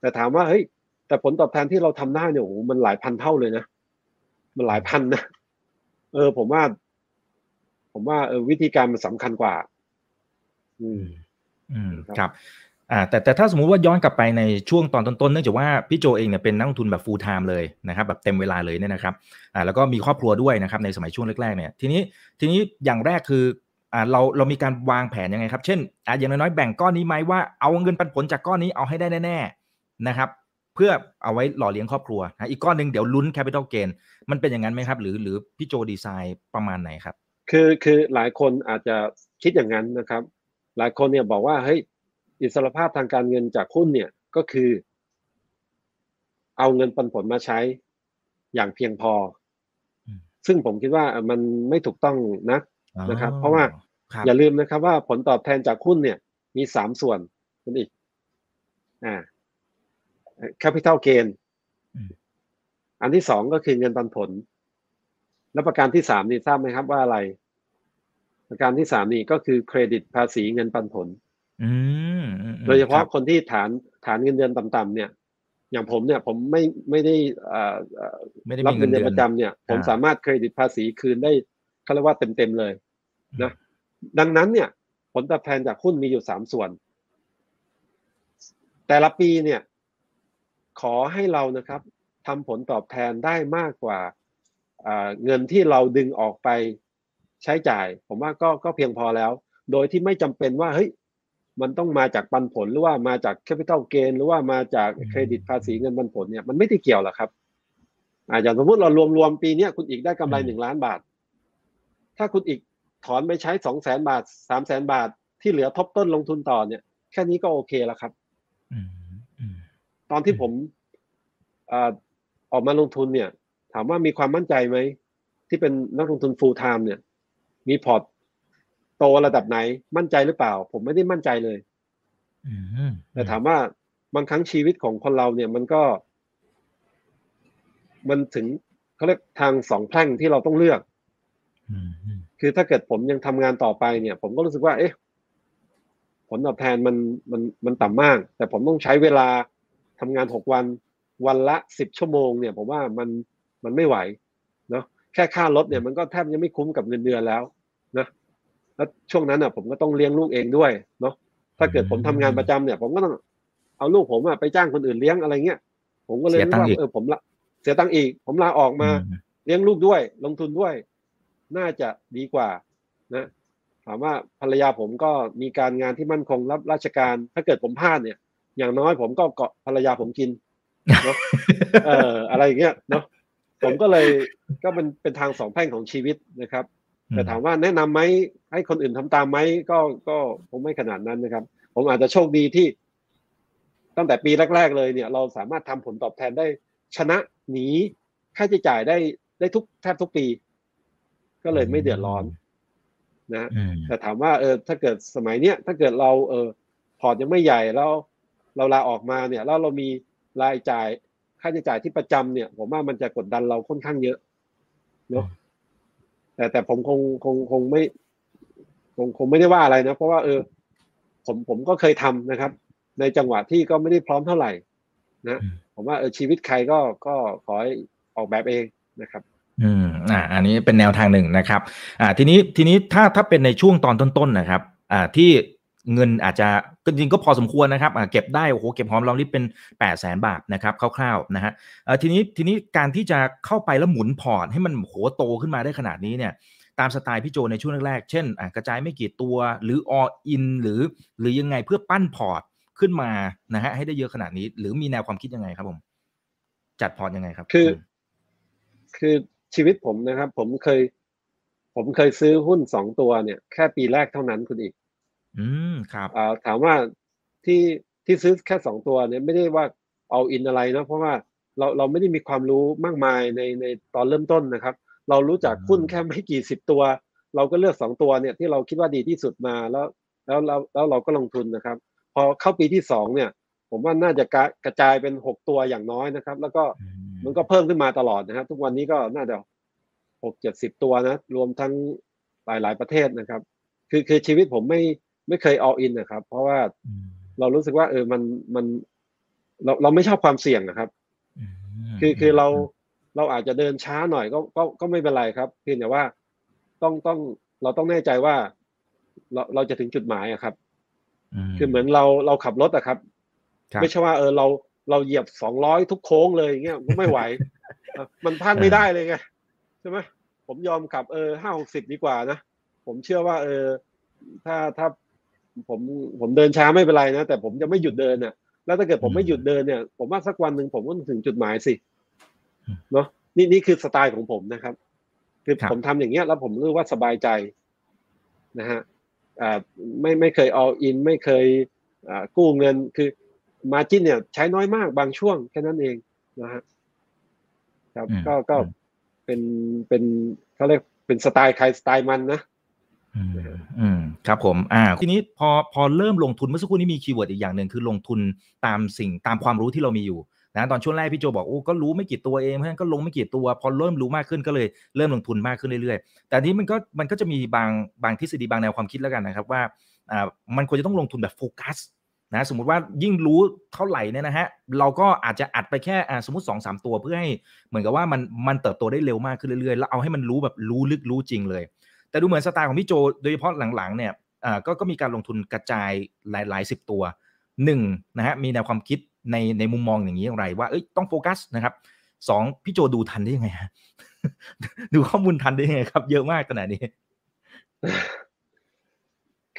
แต่ถามว่าเฮ้ยแต่ผลตอบแทนที่เราทำได้เนี่ยโอ้โหมันหลายพันเท่าเลยนะมันหลายพันนะเออ ผมว่า ผมว่าเออวิธีการมันสำคัญกว่า อืม อืมครับครับ อ่าแต่แต่ถ้าสมมุติว่าย้อนกลับไปในช่วงตอนต้นๆเนื่องจากว่าพี่โจเองเนี่ยเป็นนักลงทุนแบบ full time เลยนะครับแบบเต็มเวลาเลยเนี่ยนะครับอ่าแล้วก็มีครอบครัวด้วยนะครับในสมัยช่วงแรกๆเนี่ยทีนี้ทีนี้อย่างแรกคืออ่าเราเรามีการวางแผนยังไงครับ เช่นอ่าอย่างน้อยๆแบ่งก้อนนี้ไหมว่าเอาเงินปันผลจากก้อนนี้เอาให้ได้แน่ๆนะครับเพื่อเอาไว้หล่อเลี้ยงครอบครัวนะอีกก้อนหนึ่งเดี๋ยวลุ้น capital gain มันเป็นอย่างนั้นไหมครับ หรือหรือพี่โจดีไซน์ประมาณไหนครับ คือคือหลายคนอาจจะคิดอย่างนั้นนะครับ หลายคนเนี่ยบอกว่าเฮ้ย อิสรภาพทางการเงินจากหุ้นเนี่ยก็คือ เอาเงินปันผลมาใช้อย่างเพียงพออมซึ่งผมคิดว่ามันไม่ถูกต้องนะนะครับ เพราะว่าครับอย่าลืมนะครับว่าผลตอบแทนจากหุ้นเนี่ย มีสามส่วนคุณอีกอ่า capital gain อืมอันที่สองก็คือเงินปันผล แล้วประการที่สามนี่ทราบไหมครับว่าอะไร ประการที่สามนี่ก็คือเครดิตภาษีเงินปันผล อืมอืมอืมโดยเฉพาะครับคนที่ฐานฐานเงินเดือนต่ำๆเนี่ย อย่างผมเนี่ยผมไม่ไม่ได้อ่าอ่าไม่ได้รับมีเงิเงินนเดืเดืออนนประจำเนี่ย ผมอ่าสามารถเครดิตภาษีคืนได้เขาเรียกว่าเต็มๆเลยนะดังนั้นเนี่ย ผลตอบแทนจากหุ้นมีอยู่สามส่วน แต่ละปีเนี่ย ขอให้เรานะครับทำผลตอบแทนได้มากกว่าอ่าเงินที่เราดึงออกไปใช้จ่าย ผมว่าก็ก็เพียงพอแล้ว โดยที่ไม่จำเป็นว่าเฮ้ย มันต้องมาจากปันผลหรือว่ามาจาก capital gain หรือว่ามาจากเครดิตภาษีเงินปันผลเนี่ยมันไม่ได้เกี่ยวหรอกครับอ่าอย่างสมมติเรารวมๆปีเนี้ยคุณอีกได้กำไรอืมหนึ่งล้านบาท ถ้าคุณอีกถอนไปใช้สองแสนบาทสามแสนบาท ที่เหลือทบต้นลงทุนต่อเนี่ย แค่นี้ก็โอเคแล้วครับอืมอืมตอนที่ผมอาออกมาลงทุนเนี่ย ถามว่ามีความมั่นใจไหม ที่เป็นนักลงทุน full time เนี่ย มีพอร์ต โตระดับไหนมั่นใจหรือเปล่า ผมไม่ได้มั่นใจเลยอืมแต่ถามว่าบางครั้งชีวิตของคนเราเนี่ยมันก็ มันถึงเขาเรียกทางสองแพร่งที่เราต้องเลือกอืมอืมคือถ้าเกิดผมยังทำงานต่อไปเนี่ย ผมก็รู้สึกว่า เอ๊ะ ผลตอบแทนมันมันมันต่ำมาก แต่ผมต้องใช้เวลาทำงานหกวัน วันละสิบชั่วโมงเนี่ย ผมว่ามันมันไม่ไหว เนาะแค่ค่ารถเนี่ยมันก็แทบยังไม่คุ้มกับเงินเดือนแล้วนะ แล้วช่วงนั้นอะ ผมก็ต้องเลี้ยงลูกเองด้วยเนาะถ้าเกิดผมทำงานประจำเนี่ย ผมก็ต้องเอาลูกผมอะไปจ้างคนอื่นเลี้ยงอะไรเงี้ยผมก็เลยรู้ว่าเออผมละเสียตังค์อีก ผมลาออกมาอืมเลี้ยงลูกด้วย ลงทุนด้วย น่าจะดีกว่า นะถามว่าภรรยาผมก็มีการงานที่มั่นคงรับราชการ ถ้าเกิดผมพลาดเนี่ย อย่างน้อยผมก็เกาะภรรยาผมกินเนอะเอ่ออะไรอย่างเงี้ยเนาะผมก็เลยก็เป็นเป็นทางสองแพร่งของชีวิตนะครับ แต่ถามว่าแนะนำไหมให้คนอื่นทำตามไหมก็ก็คงไม่ขนาดนั้นนะครับ ผมอาจจะโชคดีที่ ตั้งแต่ปีแรก ๆ เลยเนี่ย เราสามารถทำผลตอบแทนได้ชนะหนีค่าใช้จ่ายได้ได้ทุกแทบทุกปี ก็เลยไม่เดือดร้อน นะอืมแต่ถามว่าเออถ้าเกิดสมัยเนี้ยถ้าเกิดเราเออพอร์ตยังไม่ใหญ่แล้วเราลาออกมาเนี่ย แล้วเรามีรายจ่ายค่าใช้จ่ายที่ประจำเนี่ย ผมว่ามันจะกดดันเราค่อนข้างเยอะเนาะ แต่แต่ผมคงคงคงไม่คงคงไม่ได้ว่าอะไรนะ เพราะว่าเออ ผมผมก็เคยทำนะครับ ในจังหวะที่ก็ไม่ได้พร้อมเท่าไหร่นะอืมผมว่าเออชีวิตใครก็ก็ขอให้ออกแบบเองนะครับอืมอ่า อันนี้เป็นแนวทางหนึ่งนะครับ อ่า ทีนี้ทีนี้ถ้าถ้าเป็นในช่วงตอนต้นๆนะครับ อ่าที่ เงินอาจจะก็จริงๆก็พอสมควรนะครับอ่าเก็บได้โอ้โหเก็บหอมรอมริบเป็นแปดแสนบาทนะครับคร่าวๆนะฮะเอ่อทีนี้ทีนี้การที่จะเข้าไปแล้วหมุนพอร์ตให้มันโหโตขึ้นมาได้ขนาดนี้เนี่ยตามสไตล์พี่โจในช่วงแรกๆ เช่นอะกระจายไม่กี่ตัวหรือ all in หรือหรือยังไงเพื่อปั้นพอร์ตขึ้นมานะฮะให้ได้เยอะขนาดนี้ หรือมีแนวความคิดยังไงครับผม จัดพอร์ตยังไงครับ คือ คือชีวิตผมนะครับ ผมเคย ผมเคยซื้อหุ้นสองตัวเนี่ย แค่ปีแรกเท่านั้นคุณอีก อืม ครับ อ่าถามว่าที่ที่ซื้อแค่สองตัวเนี่ยไม่ได้ว่าเอาอินอะไรนะเพราะว่าเราเราไม่ได้มีความรู้มากมายในในตอนเริ่มต้นนะครับ เรารู้จักหุ้นแค่ไม่กี่สิบตัว เราก็เลือกสองตัวเนี่ยที่เราคิดว่าดีที่สุดมาแล้ว แล้วแล้วแล้วเราก็ลงทุนนะครับ พอเข้าปีที่สองเนี่ย ผมว่าน่าจะกระกระจายเป็นหกตัวอย่างน้อยนะครับ แล้วก็อืมมันก็เพิ่มขึ้นมาตลอดนะครับทุกวันนี้ก็น่าจะหกเจ็ดสิบตัวนะ รวมทั้งหลายหลายๆประเทศนะครับ คือคือชีวิตผมไม่ ไม่เคย all in นะครับ เพราะว่าอืมเรารู้สึกว่า เออมันมัน เราเราไม่ชอบความเสี่ยงนะครับอืมคือคือเราเราอาจจะเดินช้าหน่อยก็ก็ก็ไม่เป็นไรครับ เพียงแต่ว่าต้องต้องเราต้องแน่ใจว่า เราเราจะถึงจุดหมายอะครับคือเหมือนเราเราขับรถอะครับครับไม่ใช่ว่าเออเราเราเหยียบสองร้อยทุกโค้งเลยอย่างเงี้ยก็ไม่ไหวอะมันพลาดไม่ได้เลยไงใช่ไหมผมยอมขับเออห้าหกสิบดีกว่านะ ผมเชื่อว่า เออ ถ้าถ้า ผมผมเดินช้าไม่เป็นไรนะแต่ผมจะไม่หยุดเดินเนี่ยแล้วถ้าเกิดผมไม่หยุดเดินเนี่ย ผมว่าสักวันหนึ่งผมก็ถึงจุดหมายสิอืมเนาะนี่นี่คือสไตล์ของผมนะครับ คือครับผมทำอย่างเงี้ยแล้วผมรู้ว่าสบายใจนะฮะอ่าไม่ไม่เคย all in ไม่เคยอ่ากู้เงินคือ margin เนี่ย ใช้น้อยมากบางช่วงแค่นั้นเองนะฮะครับอืมก็ก็อืมเป็นเป็นเขาเรียกเป็นสไตล์ใครสไตล์มันนะ อืมครับผมอ่าทีนี้พอพอเริ่มลงทุนเมื่อสักครู่นี้มี keyword อีกอย่างหนึ่งคือลงทุนตามสิ่งตามความรู้ที่เรามีอยู่นะตอนช่วงแรกพี่โจบอกโอ้ก็รู้ไม่กี่ตัวเองเพราะฉะนั้นก็ลงไม่กี่ตัว พอเริ่มรู้มากขึ้นก็เลยเริ่มลงทุนมากขึ้นเรื่อยๆ แต่นี้มันก็มันก็จะมีบางบางทฤษฎีบางแนวความคิดแล้วกันนะครับว่าอ่ามันควรจะต้องลงทุนแบบโฟกัสนะสมมติว่ายิ่งรู้เท่าไหร่เนี่ยนะฮะเราก็อาจจะอัดไปแค่อ่าสมมติ2อสตัวเพื่อให้เหมือนกับว่ามันมันเติบโตได้เร็วมากขึ้นเรื่อยๆ แล้วเอาให้มันรู้แบบรู้ลึกรู้จริงเลย แต่ดูเหมือนสไตล์ของพี่โจโดยเฉพาะหลังๆเนี่ยอ่าก็ก็มีการลงทุนกระจายหลายๆสิบตัวหนึ่งนะฮะมีแนวความคิดในในมุมมองอย่างนี้อย่างไร ว่าเอ้ยต้องโฟกัสนะครับสองพี่โจดูทันได้ยังไงฮะดูข้อมูลทันได้ยังไงครับ เยอะมากขนาดนี้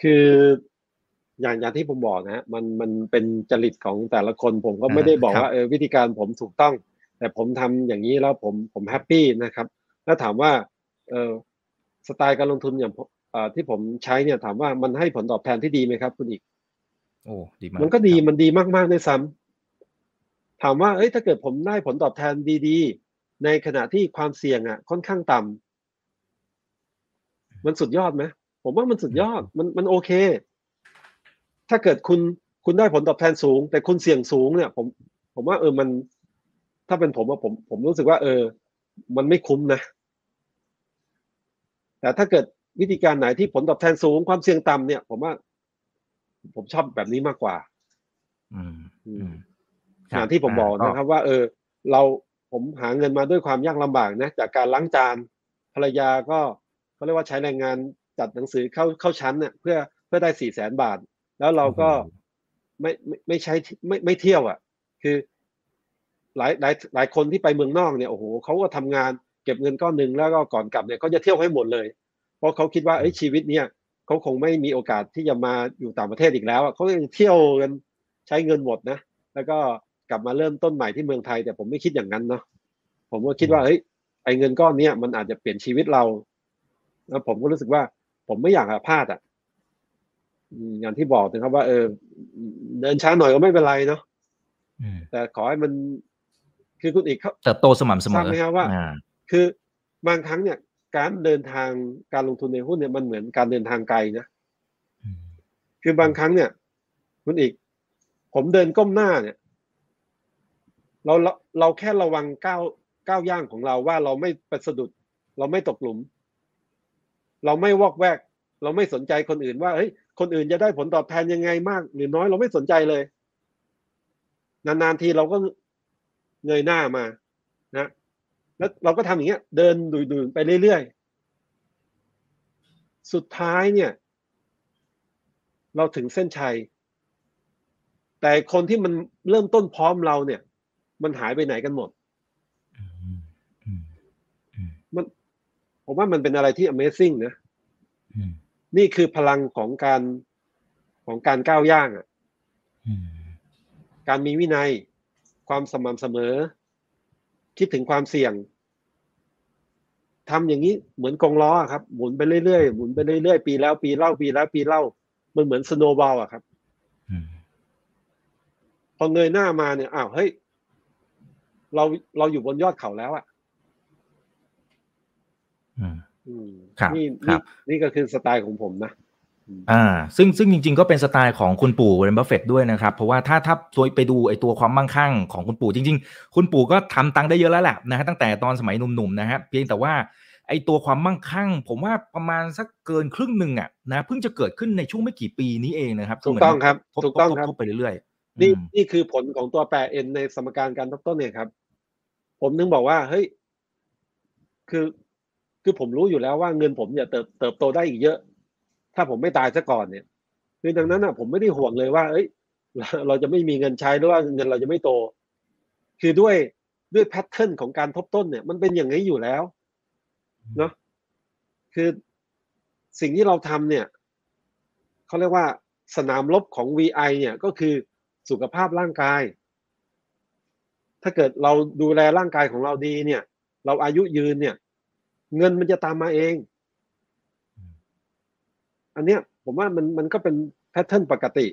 คืออย่างอย่างที่ผมบอกนะฮะมันมันเป็นจริตของแต่ละคนผมก็ไม่ได้บอกครับว่าเออวิธีการผมถูกต้อง แต่ผมทำอย่างนี้แล้วผมผม happy นะครับ แล้วถามว่า เออ สไตล์การลงทุนอย่างผมเอ่อที่ผมใช้เนี่ยถามว่ามันให้ผลตอบแทนที่ดีไหมครับ คุณอีก โอ้ดีมากมันก็ดีครับมันดีมากๆด้วยซ้ำถามว่าเอ้ยถ้าเกิดผมได้ผลตอบแทนดีๆ ในขณะที่ความเสี่ยงอะ ค่อนข้างต่ำมันสุดยอดไหมผมว่ามันสุดยอดมันมันโอเค ถ้าเกิดคุณคุณได้ผลตอบแทนสูง แต่คุณเสี่ยงสูงเนี่ย ผม ผมว่าเออมัน ถ้าเป็นผมว่าผม ผมรู้สึกว่า เออ มันไม่คุ้มนะ แต่ถ้าเกิดวิธีการไหนที่ผลตอบแทนสูงความเสี่ยงต่ำเนี่ย ผมว่า ผมชอบแบบนี้มากกว่าอืมอือืมมอย่างที่ผมบอกนะครับ ว่า เออ เราผมหาเงินมาด้วยความยากลำบากนะจากการล้างจานภรรยาก็เขาเรียกว่าใช้แรงงานจัดหนังสือเข้าเข้าชั้นเนี่ยเพื่อเพื่อได้สี่แสนบาท แล้วเราก็ไม่ไม่ไม่ใช้ไม่ไม่เที่ยวอะ คือ หลายหลายหลายคนที่ไปเมืองนอกเนี่ยโอ้โหเขาก็ทำงาน เก็บเงินก้อนหนึ่งแล้วก็ก่อนกลับเนี่ยเขาจะเที่ยวให้หมดเลย เพราะเขาคิดว่าเอ้ยชีวิตเนี่ยเขาคงไม่มีโอกาสที่จะมาอยู่ต่างประเทศอีกแล้วอะเขายังเที่ยวกันใช้เงินหมดนะ แล้วก็กลับมาเริ่มต้นใหม่ที่เมืองไทย แต่ผมไม่คิดอย่างนั้นเนาะผมก็คิดว่าเฮ้ยไอ้เงินก้อนเนี้ยมันอาจจะเปลี่ยนชีวิตเรา แล้วผมก็รู้สึกว่า ผมไม่อยากพลาดอะอืมอย่างที่บอกนะครับว่าเออเดินช้าหน่อยก็ไม่เป็นไรเนาะอืมแต่ขอให้มันคือคุณอีกเขาเติบโตสม่ำเสมทราบอไหมครับว่าอ่า คือบางครั้งเนี่ย การเดินทางการลงทุนในหุ้นเนี่ยมันเหมือนการเดินทางไกลนะอืมคือบางครั้งเนี่ยคุณอีก ผมเดินก้มหน้าเนี่ย เราเราเราแค่ระวังก้าวก้าวย่างของเราว่าเราไม่ไปสะดุด เราไม่ตกหลุม เราไม่วอกแวก เราไม่สนใจคนอื่นว่าเฮ้ยคนอื่นจะได้ผลตอบแทนยังไงมาก หรือน้อยเราไม่สนใจเลย นานๆทีเราก็เงยหน้ามา นะ แล้วเราก็ทำอย่างเงี้ย เดินดุยๆไปเรื่อยๆ สุดท้ายเนี่ย เราถึงเส้นชัย แต่คนที่มันเริ่มต้นพร้อมเราเนี่ย มันหายไปไหนกันหมดอืมอืมอืมผมว่ามันเป็นอะไรที่ Amazing นะอืมนี่คือพลังของการของการก้าวย่างอะอืมการมีวินัย ความสม่ำเสมอ คิดถึงความเสี่ยง ทำอย่างนี้เหมือนกองล้ออะครับ หมุนไปเรื่อยๆหมุนไปเรื่อยๆปีแล้วปีเล่าปีแล้วปีเล่า มันเหมือน snowball อะครับอืมพอเงยหน้ามาเนี่ยอ้าวเฮ้ยเราเราอยู่บนยอดเขาแล้วอะอืมอืมครับนี่ครันี่บนี่ก็คือสไตล์ของผมนะ อ่าซึ่งซึ่งจริง ๆ ก็เป็นสไตล์ของคุณปู่วอร์เรนบัฟเฟตด้วยนะครับ เพราะว่าถ้าถ้าตัวไปดูไอ้ตัวความมั่งคั่งของคุณปู่จริง ๆ คุณปู่ก็ทำตังค์ได้เยอะแล้วแหละนะฮะตั้งแต่ตอนสมัยหนุ่มๆนะฮะเพียงแต่ว่าไอ้ตัวความมั่งคั่ง ผมว่าประมาณสักเกินครึ่งหนึ่งอะนะเพิ่งจะเกิดขึ้นในช่วงไม่กี่ปีนี้เองนะครับถูกต้องครับทบถูกต้องทบครับทบไปเรื่อยๆนี่อืมนี่คือผลของตัวแปรเอ็นในสมการการทบต้นเนี่ยครับ ผมถึงบอกว่าเฮ้ยคือคือผมรู้อยู่แล้วว่าเงินผมจะเติบเติบโตได้อีกเยอะ ถ้าผมไม่ตายซะก่อนเนี่ยคือดังนั้นอะผมไม่ได้ห่วงเลยว่า เอ้ย เราจะไม่มีเงินใช้หรือว่าเงินเราจะไม่โต คือด้วยด้วยแพทเทิร์นของการทบต้นเนี่ย มันเป็นอย่างนี้อยู่แล้วเนาะคือสิ่งที่เราทำเนี่ยเขาเรียกว่าสนามรบของ VI เนี่ยก็คือสุขภาพร่างกาย ถ้าเกิดเราดูแลร่างกายของเราดีเนี่ย เราอายุยืนเนี่ย เงินมันจะตามมาเอง อันเนี้ยผมว่ามันมันก็เป็นแพทเทิร์นปกติ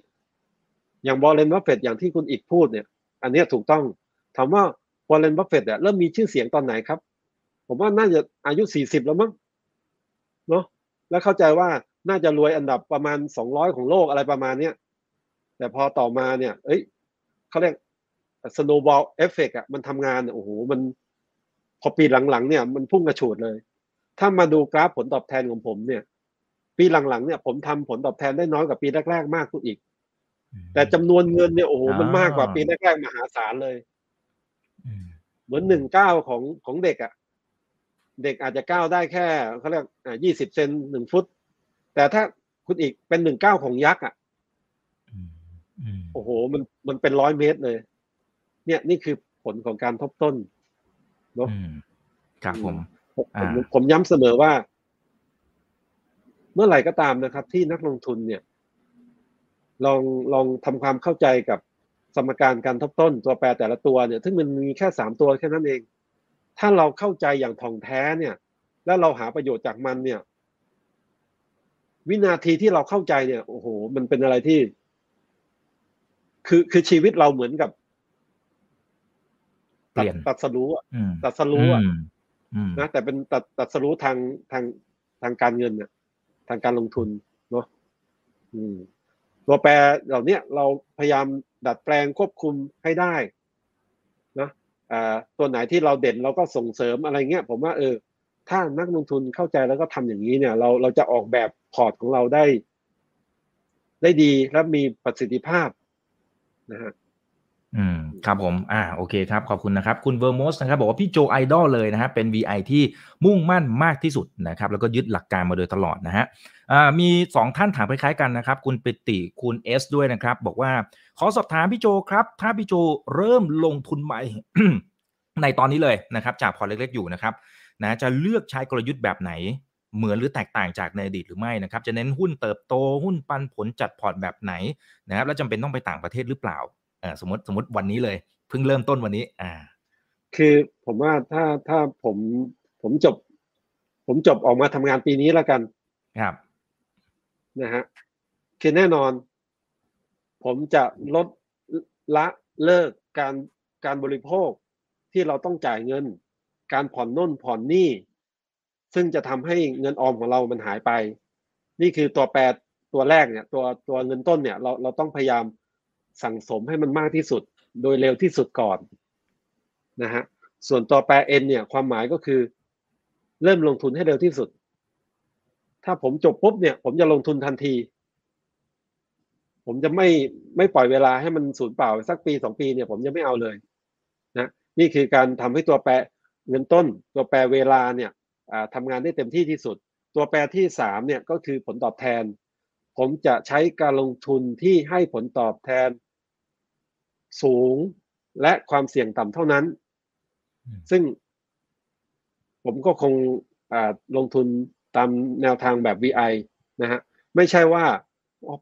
อย่างวอร์เรนบัฟเฟตอย่างที่คุณอีกพูดเนี่ย อันเนี้ยถูกต้องถามว่าวอร์เรนบัฟเฟตเนี่ยเริ่มมีชื่อเสียงตอนไหนครับ ผมว่าน่าจะอายุสี่สิบแล้วมั้งเนาะแล้วเข้าใจว่าน่าจะรวยอันดับประมาณสองร้อยของโลกอะไรประมาณเนี้ยแต่พอต่อมาเนี่ย เอ้ยเขาเรียก snowball effect อะมันทำงานเนี่ยโอ้โหมันพอปีหลังๆเนี่ย มันพุ่งกระฉูดเลย ถ้ามาดูกราฟผลตอบแทนของผมเนี่ย ปีหลังๆเนี่ยผมทำผลตอบแทนได้น้อยกว่าปีแรกๆมากขึ้นอีก แต่จำนวนเงินเนี่ยโอ้โหมันมากกว่าปีแรกๆมหาศาลเลยอืมเหมือนหนึ่งเก้าของของเด็กอะ่ะ เด็กอาจจะก้าวได้แค่เขาเรียกอ่ายี่สิบเซนหนึ่งฟุต แต่ถ้าคุณอีกเป็นหนึ่งเก้าของยักษ์อะอืมอืมโอ้โห มันมันเป็นร้อยเมตรเลย เนี่ยนี่คือผลของการทบต้นเนอะอืมครับผมผมอ่าผมผมย้ำเสมอว่าเมื่อไหร่ก็ตามนะครับ ที่นักลงทุนเนี่ย ลองลองทำความเข้าใจกับสมการการทบต้นตัวแปรแต่ละตัวเนี่ยซึ่งมันมีแค่สามตัวแค่นั้นเอง ถ้าเราเข้าใจอย่างท่องแท้เนี่ย แล้วเราหาประโยชน์จากมันเนี่ย วินาทีที่เราเข้าใจเนี่ยโอ้โห มันเป็นอะไรที่ คือคือชีวิตเราเหมือนกับเปลี่ยนตัดสรู้อะอืมตัดสรู้อะอืมอืมนะแต่เป็นตัดตัดสรู้ทางทางทางการเงินเนี่ย ทางการลงทุนเนาะตัวแปรเหล่าเนี้ยเราพยายามดัดแปลงควบคุมให้ได้นะตัวไหนที่เราเด่นเราก็ส่งเสริมอะไรเงี้ยผมว่าเออ ถ้านักลงทุนเข้าใจแล้วก็ทำอย่างนี้เนี่ย เราเราจะออกแบบพอร์ตของเราได้ ได้ดีและมีประสิทธิภาพนะฮะ อืมครับผม อ่าโอเคครับ ขอบคุณนะครับ คุณเวอร์มสนะครับ บอกว่าพี่โจไอดอลเลยนะฮะเป็น VI ที่มุ่งมั่นมากที่สุดนะครับ แล้วก็ยึดหลักการมาโดยตลอดนะฮะอ่ามี 2 ท่านถามคล้ายๆกันนะครับ คุณปิติคุณเอสด้วยนะครับ บอกว่าขอสอบถามพี่โจครับ ถ้าพี่โจเริ่มลงทุนใหม่ ในตอนนี้เลยนะครับ จากพอร์ตเล็กๆอยู่นะครับนะจะเลือกใช้กลยุทธ์แบบไหนเหมือนหรือแตกต่างจากในอดีตหรือไม่นะครับ จะเน้นหุ้นเติบโตหุ้นปันผลจัดพอร์ตแบบไหนนะครับ แล้วจำเป็นต้องไปต่างประเทศหรือเปล่า อ่าสมมติสมมติวันนี้เลยเพิ่งเริ่มต้นวันนี้ อ่า คือผมว่าถ้าถ้าผมผมจบ ผมจบออกมาทำงานปีนี้แล้วกันครับนะฮะคือแน่นอน ผมจะลดละเลิกการการบริโภคที่เราต้องจ่ายเงิน การผ่อนน่นผ่อนหนี้ซึ่งจะทำให้เงินออมของเรามันหายไป นี่คือตัวแปรตัวแรกเนี่ย ตัวตัวเงินต้นเนี่ย เราเราต้องพยายาม สั่งสมให้มันมากที่สุด โดยเร็วที่สุดก่อนนะฮะส่วนตัวแปร N เนี่ยความหมายก็คือ เริ่มลงทุนให้เร็วที่สุด ถ้าผมจบปุ๊บเนี่ย ผมจะลงทุนทันที ผมจะไม่ไม่ปล่อยเวลาให้มันสูญเปล่าสักปีสองปีเนี่ย ผมจะไม่เอาเลยนะนี่คือการทำให้ตัวแปรเงินต้น ตัวแปรเวลาเนี่ยอ่าทำงานได้เต็มที่ที่สุด ตัวแปรที่สามเนี่ยก็คือผลตอบแทน ผมจะใช้การลงทุนที่ให้ผลตอบแทน สูงและความเสี่ยงต่ำเท่านั้นอืมซึ่งผมก็คงอ่าลงทุนตามแนวทางแบบ VI นะฮะไม่ใช่ว่า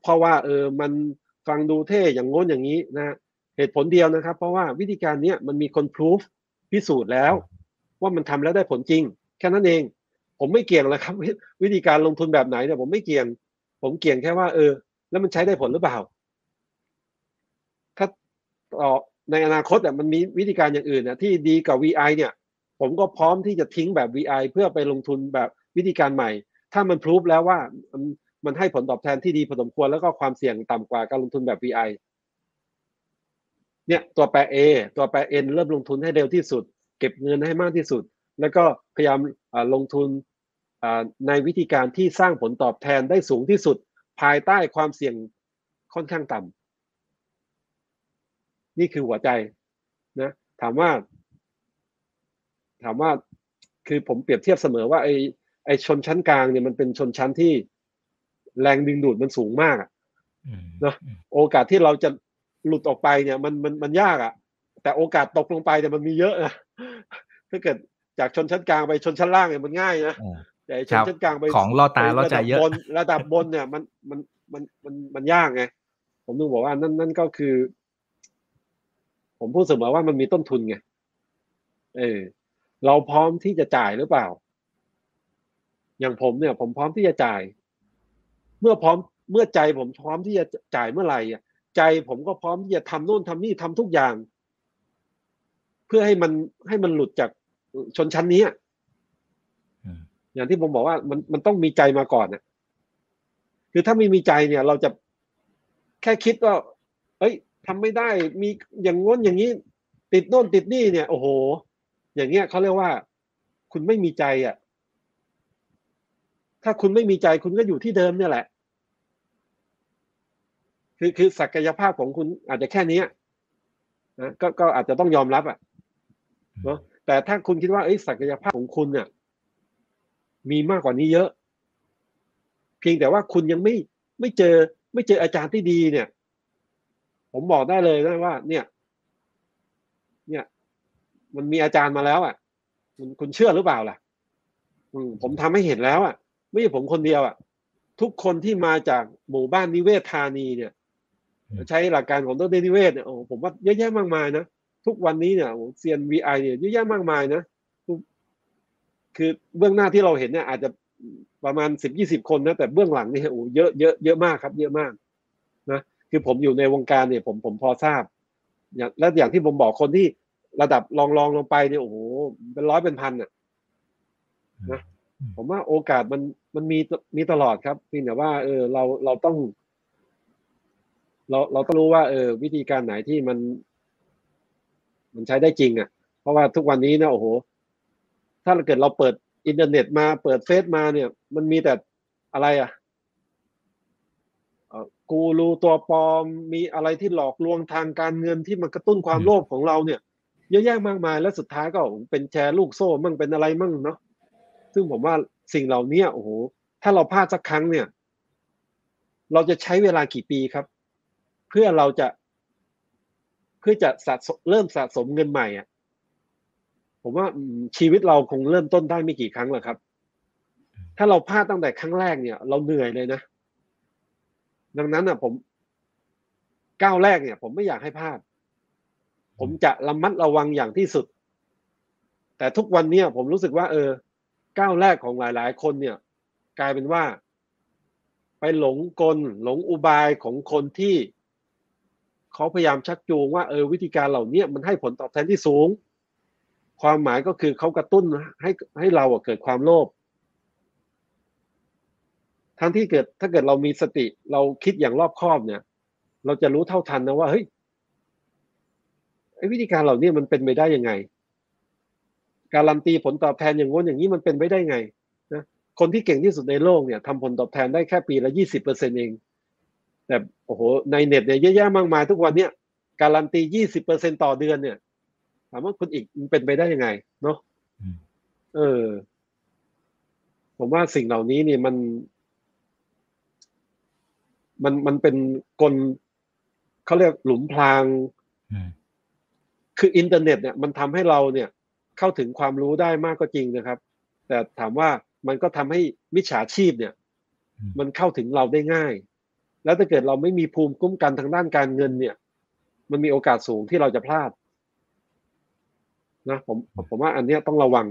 เพราะว่าเออมันฟังดูเท่อย่างง้นอย่างนี้นะฮะเหตุผลเดียวนะครับ เพราะว่าวิธีการเนี้ยมันมีคนพิสูจพิสูจน์แล้ว ว่ามันทำแล้วได้ผลจริง แค่นั้นเอง ผมไม่เกี่ยงแล้วครับวิวิธีการลงทุนแบบไหนเนี่ยผมไม่เกี่ยง ผมเกี่ยงแค่ว่า เออ แล้วมันใช้ได้ผลหรือเปล่าถ้า ต่อในอนาคตอะมันมีวิธีการอย่างอื่นนะที่ดีกว่า VI เนี่ย ผมก็พร้อมที่จะทิ้งแบบ VI เพื่อไปลงทุนแบบวิธีการใหม่ ถ้ามันพิสูจแล้วว่ามันให้ผลตอบแทนที่ดีพอสมควรแล้วก็ความเสี่ยงต่ำกว่าการลงทุนแบบ VI เนี่ยตัวแปร A ตัวแปร N เริ่มลงทุนให้เร็วที่สุด เก็บเงินให้มากที่สุด แล้วก็พยายามลงทุนในวิธีการที่สร้างผลตอบแทนได้สูงที่สุด ภายใต้ความเสี่ยงค่อนข้างต่ำ นี่คือหัวใจนะถามว่า ถามว่าคือผมเปรียบเทียบเสมอว่าไอ้ไอ้ชนชั้นกลางเนี่ยมันเป็นชนชั้นที่แรงดึงดูดมันสูงมากอะอืมเนอะโอกาสที่เราจะหลุดออกไปเนี่ยมันมันมันยากอะแต่โอกาสตกลงไปเนี่ยมันมีเยอะนะถ้าเกิดจากชนชั้นกลางไปชนชั้นล่างเนี่ยมันง่ายนะอ่าแต่ไอ้ชคนรับชั้นกลางไปของล่อตาไปล่อใจเยอะระดับบนระดับบนเนี่ยมันมันมันมันมันมันยากไงผมต้องบอกว่านั่นนั่นก็คือ ผมพูดเสมอว่ามันมีต้นทุนไงเออเราพร้อมที่จะจ่ายหรือเปล่า อย่างผมเนี่ย ผมพร้อมที่จะจ่าย เมื่อพร้อมเมื่อใจผมพร้อมที่จะจ่ายเมื่อไหร่อะใจผมก็พร้อมที่จะทำโน่นทำนี่ทำทุกอย่าง เพื่อให้มันให้มันหลุดจากชนชั้นนี้อย่างที่ผมบอกว่ามันมันต้องมีใจมาก่อนน่ะคือถ้าไม่มีใจเนี่ย เราจะแค่คิดว่า เอ้ย ทำไม่ได้มีอย่างง้นอย่างนี้ ติดโน่นติดนี่เนี่ย โอ้โห อย่างเงี้ยเขาเรียกว่า คุณไม่มีใจอะ ถ้าคุณไม่มีใจคุณก็อยู่ที่เดิมเนี่ยแหละ คือคือศักยภาพของคุณอาจจะแค่นี้นะก็ก็อาจจะต้องยอมรับอะเนอะแต่ถ้าคุณคิดว่าเอ้ศักยภาพของคุณเนี่ยมีมากกว่านี้เยอะ เพียงแต่ว่าคุณยังไม่ไม่เจอไม่เจออาจารย์ที่ดีเนี่ย ผมบอกได้เลยนะว่า เนี่ย เนี่ย มันมีอาจารย์มาแล้ว อะคุณคุณเชื่อหรือเปล่าล่ะอืมผมทำให้เห็นแล้วอะ ไม่ใช่ผมคนเดียวอะ ทุกคนที่มาจากหมู่บ้านนิเวศธานีเนี่ยอืมใช้หลักการของดรนิเวศเนี่ยโอ้ผมว่าเยอะแยะมากมายนะทุกวันนี้เนี่ยโอ้เซียน VI เนี่ยเยอะแยะมากมายนะทุกคือเบื้องหน้าที่เราเห็นเนี่ยอาจจะประมาณสิบยี่สิบคนนะแต่เบื้องหลังเนี่ยโอ้เยอะเยอะเยอะมากครับ เยอะมากนะ คือผมอยู่ในวงการเนี่ยผมผมพอทราบอย่างและอย่างที่ผมบอกคนที่ระดับลองลองลงไปเนี่ยโอ้โหเป็นร้อยเป็นพันอะนะผมว่าโอกาสมันมันมีมีตลอดครับเพียงแต่ว่า เออเราเราต้อง เราเราต้องรู้ว่า เออ วิธีการไหนที่มัน มันใช้ได้จริง อะ เพราะว่าทุกวันนี้เนี่ยโอ้โห ถ้าเกิดเราเปิดอินเทอร์เน็ตมาเปิดเฟซมาเนี่ย มันมีแต่อะไรอะ กูรูตัวปลอมมีอะไรที่หลอกลวงทางการเงินที่มันกระตุ้นความโลภของเราเนี่ย เยอะแยะมากมายแล้วสุดท้ายก็เป็นแชร์ลูกโซ่มั่งเป็นอะไรมั่งเนาะซึ่งผมว่าสิ่งเหล่านี้โอ้โหถ้าเราพลาดสักครั้งเนี่ย เราจะใช้เวลากี่ปีครับ เพื่อเราจะ เพื่อจะสะสมเริ่มสะสมเงินใหม่อะผมว่าชีวิตเราคงเริ่มต้นได้ไม่กี่ครั้งหรอกครับ ถ้าเราพลาดตั้งแต่ครั้งแรกเนี่ย เราเหนื่อยเลยนะ ดังนั้นอะผมก้าวแรกเนี่ย ผมไม่อยากให้พลาด ผมจะระมัดระวังอย่างที่สุด แต่ทุกวันเนี่ยผมรู้สึกว่า เออก้าวแรกของหลาย ๆ คนเนี่ย กลายเป็นว่า ไปหลงกลหลงอุบายของคนที่เขาพยายามชักจูงว่าเออวิธีการเหล่านี้มันให้ผลตอบแทนที่สูง ความหมายก็คือเขากระตุ้นให้ให้เราเกิดความโลภ ทั้งที่เกิดถ้าเกิดเรามีสติ เราคิดอย่างรอบคอบเนี่ย เราจะรู้เท่าทันนะว่าเฮ้ยไอ้วิธีการเหล่านี้มันเป็นไปได้ยังไง การันตีผลตอบแทนอย่างง้นอย่างนี้มันเป็นไปได้ไงนะคนที่เก่งที่สุดในโลกเนี่ยทำผลตอบแทนได้แค่ปีละยี่สิบเปอร์เซ็นเอง แต่โอ้โหในเน็ตเนี่ยเยอะแยะมากมายทุกวันเนี่ยการันตียี่สิบเปอร์เซ็นต่อเดือนเนี่ยถามว่าคุณอีกมันเป็นไปได้ยังไง เนาะเออ ผมว่าสิ่งเหล่านี้เนี่ยมัน มันมันเป็นกลเขาเรียกหลุมพราง คืออินเทอร์เน็ตเนี่ยมันทำให้เราเนี่ยเข้าถึงความรู้ได้มากก็จริงนะครับ แต่ถามว่ามันก็ทำให้มิจฉาชีพเนี่ย มันเข้าถึงเราได้ง่าย แล้วถ้าเกิดเราไม่มีภูมิคุ้มกันทางด้านการเงินเนี่ย มันมีโอกาสสูงที่เราจะพลาดนะผมผมว่าอันนี้ต้องระวัง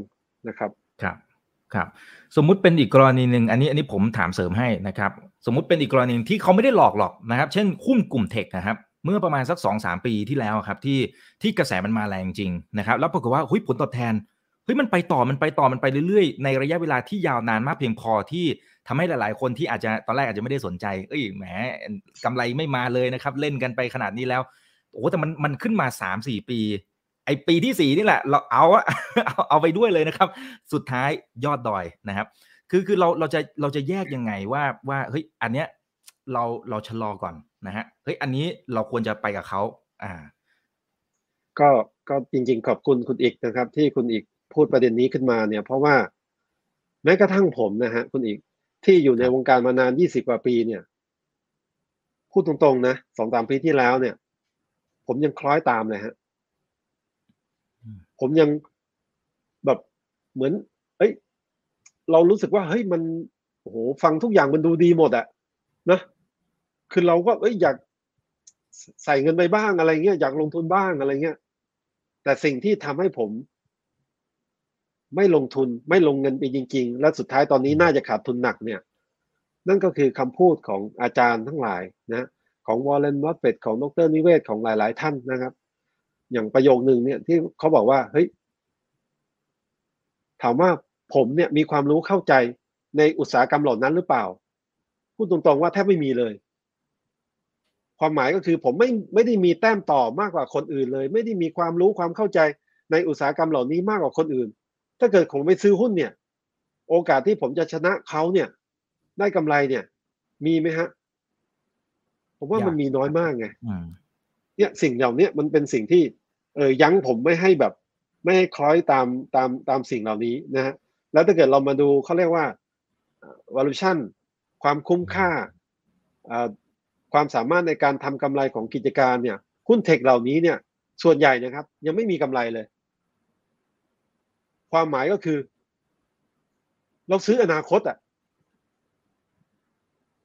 นะครับ ครับครับ สมมุติเป็นอีกกรณีหนึ่งอันนี้อันนี้ผมถามเสริมให้นะครับ สมมุติเป็นอีกกรณีที่เขาไม่ได้หลอกหรอกนะครับ เช่นหุ้นกลุ่มเทคนะครับ เมื่อประมาณสัก2อสปีที่แล้วครับที่ที่กระแสมันมาแรงจริงนะครับแล้วปรากฏว่าหุ้ยผลตอบแทนเฮ้ยมันไปต่อมันไปต่อมันไปเรื่อยๆ ในระยะเวลาที่ยาวนานมากเพียงพอที่ทำให้หลายๆ คนที่อาจจะตอนแรกอาจจะไม่ได้สนใจ เอ้ยแหมกำไรไม่มาเลยนะครับ เล่นกันไปขนาดนี้แล้วโอ้แต่มันมันขึ้นมา3-4 ปี ไอปีที่สี่นี่แหละ เราเอาเอาเอาไปด้วยเลยนะครับ สุดท้ายยอดดอยนะครับ คือคือเราเราจะเราจะแยกยังไงว่าว่าเฮ้ยอันเนี้ยเราเราชะลอก่อนนะฮะเฮ้ยอันนี้เราควรจะไปกับเขาอ่า ก็ก็จริง ๆ ขอบคุณคุณอีกนะครับ ที่คุณอีกพูดประเด็นนี้ขึ้นมาเนี่ย เพราะว่าแม้กระทั่งผมนะฮะคุณอีกที่อยู่ในวงการมานานยี่สิบกว่าปีเนี่ย พูดตรงๆนะสองสามปีที่แล้วเนี่ย ผมยังคล้อยตามเลยฮะผมยังแบบเหมือน เอ้ย เรารู้สึกว่าเฮ้ยมันโอ้โหฟังทุกอย่างมันดูดีหมดอะนะคือเราก็เอ้ยอยากใส่เงินไปบ้างอะไรเงี้ยอยากลงทุนบ้างอะไรเงี้ยแต่สิ่งที่ทำให้ผม ไม่ลงทุนไม่ลงเงินไปจริง ๆ และสุดท้ายตอนนี้น่าจะขาดทุนหนักเนี่ย นั่นก็คือคำพูดของอาจารย์ทั้งหลายนะของวอลเลนมอสเฟตของดรนิเวศของหลาย ๆ ท่านนะครับ อย่างประโยคหนึ่งเนี่ยที่เขาบอกว่าเฮ้ยถามว่า ผมเนี่ยมีความรู้เข้าใจในอุตสาหกรรมเหล่านั้นหรือเปล่า พูดตรงๆว่าแทบไม่มีเลย ความหมายก็คือผมไม่ไม่ได้มีแต้มต่อมากกว่าคนอื่นเลย ไม่ได้มีความรู้ความเข้าใจในอุตสาหกรรมเหล่านี้มากกว่าคนอื่น ถ้าเกิดผมไปซื้อหุ้นเนี่ย โอกาสที่ผมจะชนะเขาเนี่ย ได้กำไรเนี่ย มีไหมฮะ ผมว่ามันมีน้อยมากไงเนี่ยสิ่งเหล่านี้มันเป็นสิ่งที่ เออยั้งผมไม่ให้แบบ ไม่ให้คล้อยตามตามตามสิ่งเหล่านี้นะฮะ แล้วถ้าเกิดเรามาดูเขาเรียกว่า valuation ความคุ้มค่าความสามารถในการทำกำไรของกิจการเนี่ยหุ้นเทคเหล่านี้เนี่ย ส่วนใหญ่นะครับ ยังไม่มีกำไรเลย ความหมายก็คือ เราซื้ออนาคตอะ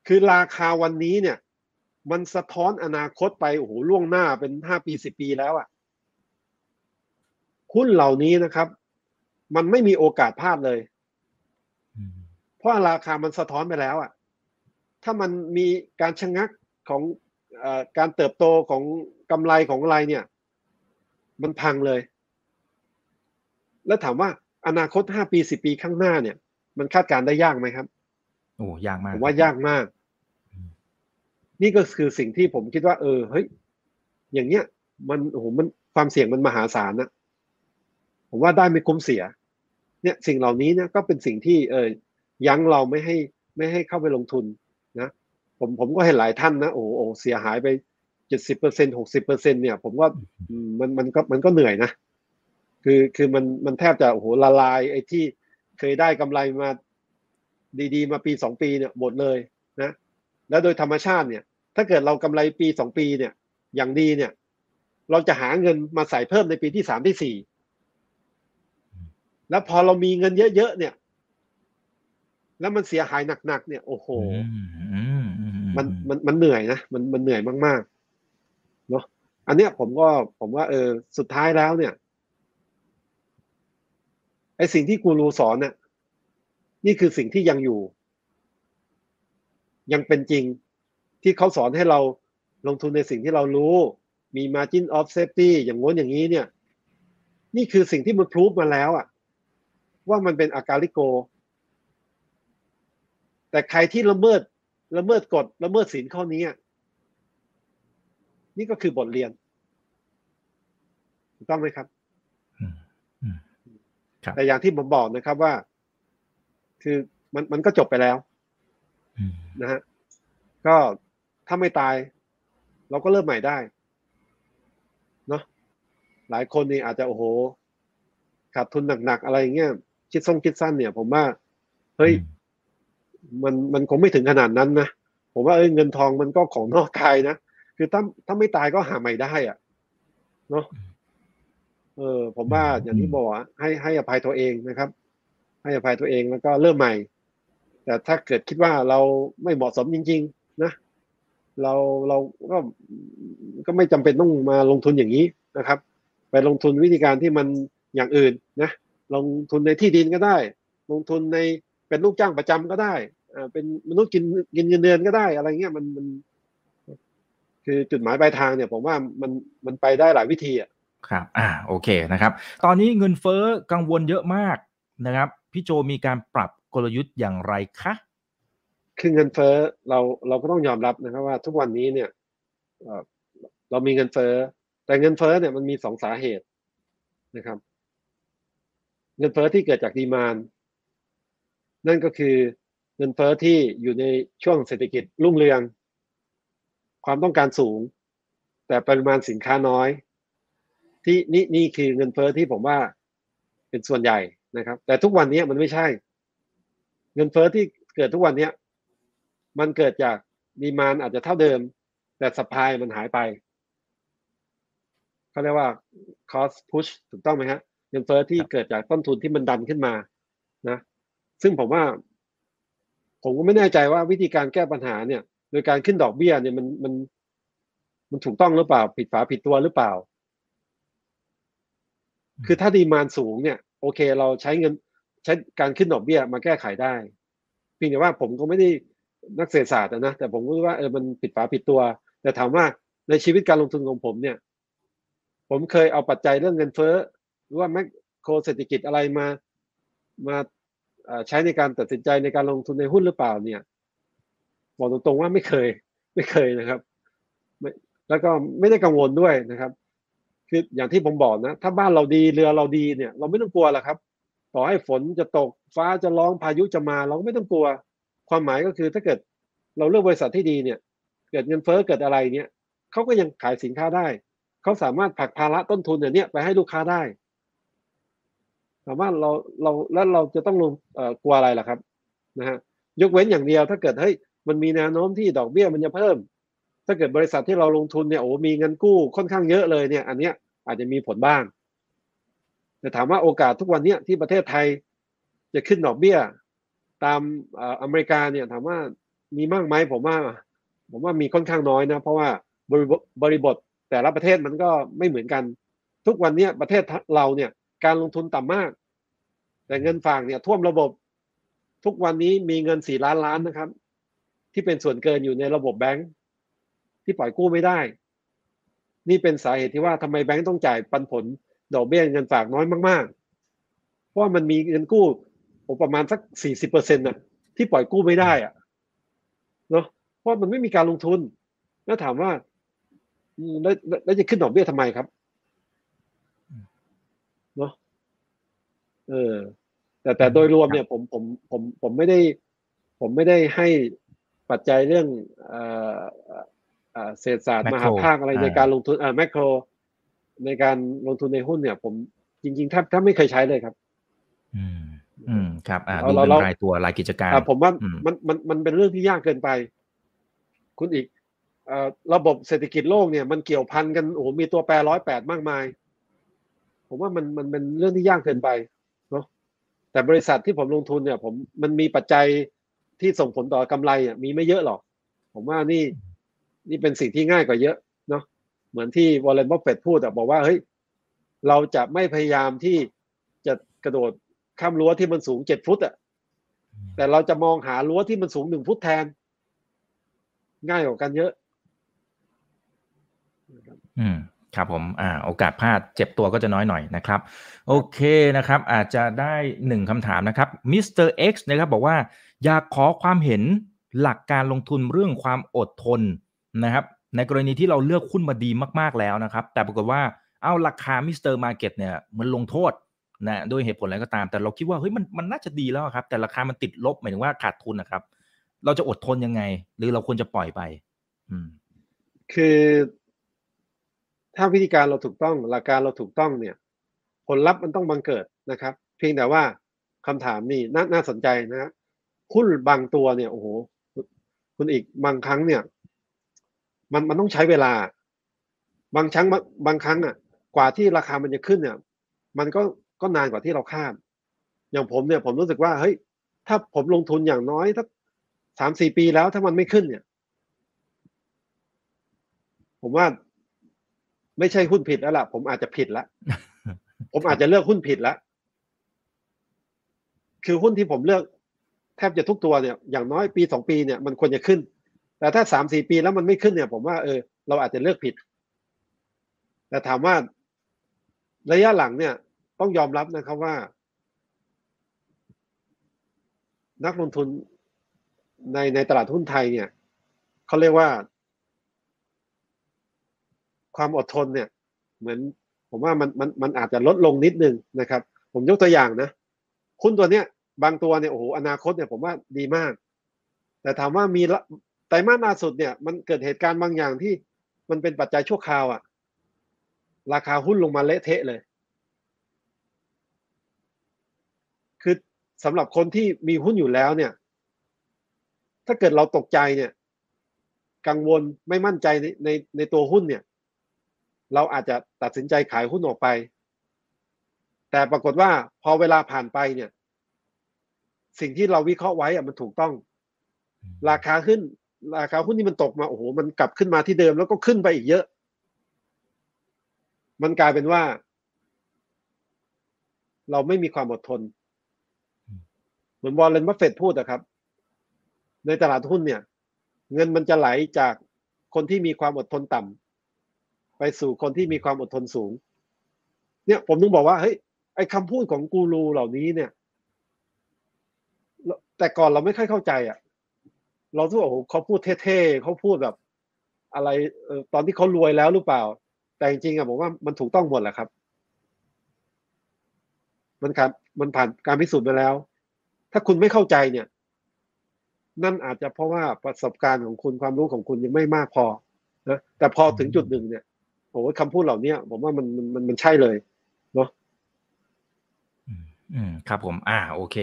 คือราคาวันนี้เนี่ย มันสะท้อนอนาคตไปโอ้โหล่วงหน้าเป็นห้าปีสิบปีแล้วอะ่ะหุ้นเหล่านี้นะครับ มันไม่มีโอกาสพลาดเลย เพราะราคามันสะท้อนไปแล้วอะ่ะ ถ้ามันมีการชะงักของอการเติบโตของกำไรของอะไรเนี่ย มันพังเลย แล้วถามว่าอนาคตห้าปีสิบปีข้างหน้าเนี่ย มันคาดการได้ยากไหมครับโอ้ยากมากผมว่ายากมาก นี่ก็คือสิ่งที่ผมคิดว่า เออเฮ้ยอย่างเนี้ย มันโอ้โหมันความเสี่ยงมันมหาศาลนะผมว่าได้ไม่คุ้มเสีย เนี่ยสิ่งเหล่านี้เนี่ยก็เป็นสิ่งที่เออยั้งเราไม่ให้ไม่ให้เข้าไปลงทุนนะผมผมก็เห็นหลายท่านนะโอ้โหเสียหายไปเจ็ดสิบเปอร์เซ็นหกสิบเปอร์เซ็นเนี่ย ผมว่ามันมันก็มันก็เหนื่อยนะคือคือมันมันแทบจะโอ้โหละลายไอ้ที่เคยได้กำไรมาดีๆ มาปีสองปีเนี่ยหมดเลยนะแล้วโดยธรรมชาติเนี่ย ถ้าเกิดเรากำไรปีสองปีเนี่ย อย่างดีเนี่ย เราจะหาเงินมาใส่เพิ่มในปีที่สามที่สี่ แล้วพอเรามีเงินเยอะๆเนี่ย แล้วมันเสียหายหนักๆเนี่ย โอ้โหมันมันมันเหนื่อยนะมันมันเหนื่อยมากๆเนาะอันเนี้ยผมก็ผมว่า เออ สุดท้ายแล้วเนี่ยไอสิ่งที่กูรูสอนเนี่ยนี่คือสิ่งที่ยังอยู่ ยังเป็นจริงที่เขาสอนให้เราลงทุนในสิ่งที่เรารู้ มี margin of safety อย่างง้นอย่างนี้เนี่ย นี่คือสิ่งที่มันพรูฟมาแล้วอะ ว่ามันเป็นอาการลิโก แต่ใครที่ละเมิดละเมิดกฎละเมิดศีลข้อนี้นี่ก็คือบทเรียนถูกต้องไหมครับแต่อย่างที่ผมบอกนะครับว่า คือมันมันก็จบไปแล้วนะฮะก็ถ้าไม่ตาย เราก็เริ่มใหม่ได้เนาะหลายคนนี่อาจจะโอ้โหขาดทุนหนักๆอะไรเงี้ย คิดส่งคิดสั้นเนี่ย ผมว่าเฮ้ยมันมันคงไม่ถึงขนาดนั้นนะผมว่าเอ้เงินทองมันก็ของนอกกายนะคือถ้าถ้าไม่ตายก็หาใหม่ได้อะเนาะเออ ผมว่าอย่างที่บอกให้ให้อภัยตัวเองนะครับ ให้อภัยตัวเองแล้วก็เริ่มใหม่ แต่ถ้าเกิดคิดว่าเราไม่เหมาะสมจริง ๆ นะเราเราก็ก็ไม่จำเป็นต้องมาลงทุนอย่างนี้นะครับ ไปลงทุนวิธีการที่มันอย่างอื่นนะ ลงทุนในที่ดินก็ได้ ลงทุนในเป็นลูกจ้างประจำก็ได้อ่าเป็นมนุษย์กินกินเงินเดือนก็ได้ อะไรเงี้ยมันมัน คือจุดหมายปลายทางเนี่ย ผมว่ามันมันไปได้หลายวิธีอะครับ อ่า โอเคนะครับ ตอนนี้เงินเฟ้อกังวลเยอะมากนะครับ พี่โจมีการปรับกลยุทธ์อย่างไรคะ คือเงินเฟ้อเราเราก็ต้องยอมรับนะครับว่า ทุกวันนี้เนี่ยเรามีเงินเฟ้อ แต่เงินเฟ้อเนี่ยมันมีสองสาเหตุนะครับ เงินเฟ้อที่เกิดจากดีมานนั่นก็คือเงินเฟ้อที่อยู่ในช่วงเศรษฐกิจรุ่งเรือง ความต้องการสูง แต่ปริมาณสินค้าน้อย ที่นี่นี่คือเงินเฟ้อที่ผมว่าเป็นส่วนใหญ่นะครับ แต่ทุกวันนี้มันไม่ใช่ เงินเฟ้อที่เกิดทุกวันนี้มันเกิดจากดีมานอาจจะเท่าเดิม แต่สปายมันหายไปเขาเรียกว่า cost push ถูกต้องไหมฮะ เงินเฟ้อที่เกิดจากต้นทุนที่มันดันขึ้นมานะ ซึ่งผมว่า ผมก็ไม่แน่ใจว่าวิธีการแก้ปัญหาเนี่ย โดยการขึ้นดอกเบี้ยเนี่ยมันมัน มันถูกต้องหรือเปล่า ผิดฝาผิดตัวหรือเปล่า คือถ้าดีมานสูงเนี่ย โอเค เราใช้เงินใช้การขึ้นดอกเบี้ยมาแก้ไขได้เพียงแต่ว่าผมก็ไม่ได้นักเศรษฐศาสตร์นะ แต่ผมก็ว่าเออมันผิดฝาผิดตัว แต่ถามว่าในชีวิตการลงทุนของผมเนี่ย ผมเคยเอาปัจจัยเรื่องเงินเฟ้อห รือว่าแมคโครเศรษฐกิจอะไรมามาใช้ในการตัดสินใจในการลงทุนในหุ้นหรือเปล่าเนี่ยบอกตรงๆว่าไม่เคย ไม่เคยนะครับไม่แล้วก็ไม่ได้กังวลด้วยนะครับคืออย่างที่ผมบอกนะ ถ้าบ้านเราดีเรือเราดีเนี่ย เราไม่ต้องกลัวหรอกครับ ต่อให้ฝนจะตกฟ้าจะร้องพายุจะมา เราก็ไม่ต้องกลัว ความหมายก็คือถ้าเกิดเราเลือกบริษัทที่ดีเนี่ย เกิดเงินเฟ้อเกิดอะไรเนี่ยเขาก็ยังขายสินค้าได้เขาสามารถผลักภาระต้นทุนเนี่ยไปให้ลูกค้าได้ ถามว่าเราเราแล้วเราจะต้องลงกลัวอะไรล่ะครับนะฮะยกเว้นอย่างเดียวถ้าเกิดเฮ้ยมันมีแนวโน้มที่ดอกเบี้ยมันจะเพิ่ม ถ้าเกิดบริษัทที่เราลงทุนเนี่ยโอ้มีเงินกู้ค่อนข้างเยอะเลยเนี่ย อันเนี้ยอาจจะมีผลบ้าง แต่ถามว่าโอกาสทุกวันเนี้ยที่ประเทศไทยจะขึ้นดอกเบี้ย ตามอเมริกาเนี่ยถามว่ามีมากไหมผมว่า ผมว่ามีค่อนข้างน้อยนะ เพราะว่าบริบริบทแต่ละประเทศมันก็ไม่เหมือนกัน ทุกวันนี้ประเทศเราเนี่ย การลงทุนต่ำมาก แต่เงินฝากเนี่ยท่วมระบบ ทุกวันนี้มีเงินสี่ล้านล้านนะครับ ที่เป็นส่วนเกินอยู่ในระบบแบงก์ที่ปล่อยกู้ไม่ได้ นี่เป็นสาเหตุที่ว่าทำไมแบงก์ต้องจ่ายปันผลดอกเบี้ยเงินฝากน้อยมากๆ เพราะมันมีเงินกู้ประมาณสักสี่สิบเปอร์เซ็นต์น่ะที่ปล่อยกู้ไม่ได้อะเนาะเพราะมันไม่มีการลงทุน แล้วถามว่าแล้วแล้วจะขึ้นดอกเบี้ยทำไมครับเนาะ เออ แต่แต่โดยรวมเนี่ยผมผมผมผมไม่ได้ ผมไม่ได้ให้ปัจจัยเรื่องเอ่อเศรษฐศาสตร์มหาภาคอะไรในการลงทุนอ่าแมคโคร ในการลงทุนในหุ้นเนี่ย ผมจริงๆถ้าถ้าไม่เคยใช้เลยครับ อืม อืมครับอ่าดูเป็นรายตัวรายกิจการผมว่ามันมันมันเป็นเรื่องที่ยากเกินไป คุณอีกระบบเศรษฐกิจโลกเนี่ยมันเกี่ยวพันกันโอ้โหมีตัวแปรร้อยแปดมากมาย ผมว่ามันมันเป็นเรื่องที่ยากเกินไปเนาะ แต่บริษัทที่ผมลงทุนเนี่ย ผมมันมีปัจจัยที่ส่งผลต่อกำไรอะมีไม่เยอะหรอก ผมว่านี่นี่เป็นสิ่งที่ง่ายกว่าเยอะเนาะเหมือนที่วอร์เรนบัฟเฟตพูดอะบอกว่าเฮ้ยเราจะไม่พยายามที่จะกระโดดข้ามรั้วที่มันสูงเจ็ดฟุตอะแต่เราจะมองหารั้วที่มันสูงหนึ่งฟุตแทน ง่ายกว่ากันเยอะ อืม ครับผมอ่าโอกาสพลาดเจ็บตัวก็จะน้อยหน่อยนะครับ โอเคนะครับ อาจจะได้หนึ่งคำถามนะครับมิสเตอร์เอ็กซ์นะครับบอกว่าอยากขอความเห็นหลักการลงทุนเรื่องความอดทนนะครับ ในกรณีที่เราเลือกหุ้นมาดีมากๆแล้วนะครับ แต่ปรากฏว่าเอาราคา Mr. Market เนี่ยมันลงโทษนะด้วยเหตุผลอะไรก็ตาม แต่เราคิดว่าเฮ้ยมันมันน่าจะดีแล้วครับ แต่ราคามันติดลบหมายถึงว่าขาดทุนนะครับ เราจะอดทนยังไง หรือเราควรจะปล่อยไป อืม คือ ถ้าวิธีการเราถูกต้องหลักการเราถูกต้องเนี่ย ผลลัพธ์มันต้องบังเกิดนะครับ เพียงแต่ว่าคำถามนี่นน่าสนใจนะหุ้นบางตัวเนี่ยโอ้โหคุณอีกบางครั้งเนี่ย มันมันต้องใช้เวลา บางครั้งบางครั้งอะ กว่าที่ราคามันจะขึ้นเนี่ย มันก็ก็นานกว่าที่เราคาด อย่างผมเนี่ย ผมรู้สึกว่าเฮ้ยถ้าผมลงทุนอย่างน้อยถ้าสามสี่ปีแล้วถ้ามันไม่ขึ้นเนี่ย ผมว่า ไม่ใช่หุ้นผิดแล้วล่ะ ผมอาจจะผิดแล้วผมอาจจะเลือกหุ้นผิดแล้วคือหุ้นที่ผมเลือกแทบจะทุกตัวเนี่ยอย่างน้อยปีสองปีเนี่ยมันควรจะขึ้น แต่ถ้าสามสี่ปีแล้วมันไม่ขึ้นเนี่ย ผมว่าเออเราอาจจะเลือกผิด แต่ถามว่าระยะหลังเนี่ย ต้องยอมรับนะครับว่า นักลงทุนในในตลาดหุ้นไทยเนี่ยเขาเรียกว่า ความอดทนเนี่ย เหมือนผมว่ามันมันมันอาจจะลดลงนิดนึงนะครับ ผมยกตัวอย่างนะหุ้นตัวเนี้ย บางตัวเนี่ยโอ้โหอนาคตเนี่ยผมว่าดีมาก แต่ถามว่ามีไตรมาสล่าสุดเนี่ย มันเกิดเหตุการณ์บางอย่างที่มันเป็นปัจจัยชั่วคราวอะ่ะราคาหุ้นลงมาเละเทะเลย คือสำหรับคนที่มีหุ้นอยู่แล้วเนี่ย ถ้าเกิดเราตกใจเนี่ย กังวลไม่มั่นใจในในในตัวหุ้นเนี่ย เราอาจจะตัดสินใจขายหุ้นออกไป แต่ปรากฏว่าพอเวลาผ่านไปเนี่ย สิ่งที่เราวิเคราะห์ไว้อะมันถูกต้อง ราคาขึ้น ราคาหุ้นที่มันตกมาโอ้โหมันกลับขึ้นมาที่เดิมแล้วก็ขึ้นไปอีกเยอะ มันกลายเป็นว่า เราไม่มีความอดทน เหมือนวอร์เรนบัฟเฟตพูดนะครับ ในตลาดหุ้นเนี่ย เงินมันจะไหลจากคนที่มีความอดทนต่ำ ไปสู่คนที่มีความอดทนสูง เนี่ยผมต้องบอกว่าเฮ้ยไอ้คำพูดของกูรูเหล่านี้เนี่ย แต่ก่อนเราไม่ค่อยเข้าใจอะ เราทุกโอ้โหเขาพูดเท่ๆเขาพูดแบบ อะไรตอนที่เขารวยแล้วหรือเปล่า แต่จริงๆอะผมว่ามันถูกต้องหมดแหละครับ มันการมันผ่านการพิสูจน์ไปแล้ว ถ้าคุณไม่เข้าใจเนี่ย นั่นอาจจะเพราะว่าประสบการณ์ของคุณความรู้ของคุณยังไม่มากพอนะแต่พอถึงจุดหนึ่งเนี่ย โอ้คำพูดเหล่านี้ผมว่ามันมันมันใช่เลยเนาะอืมครับผมอ่าโอเค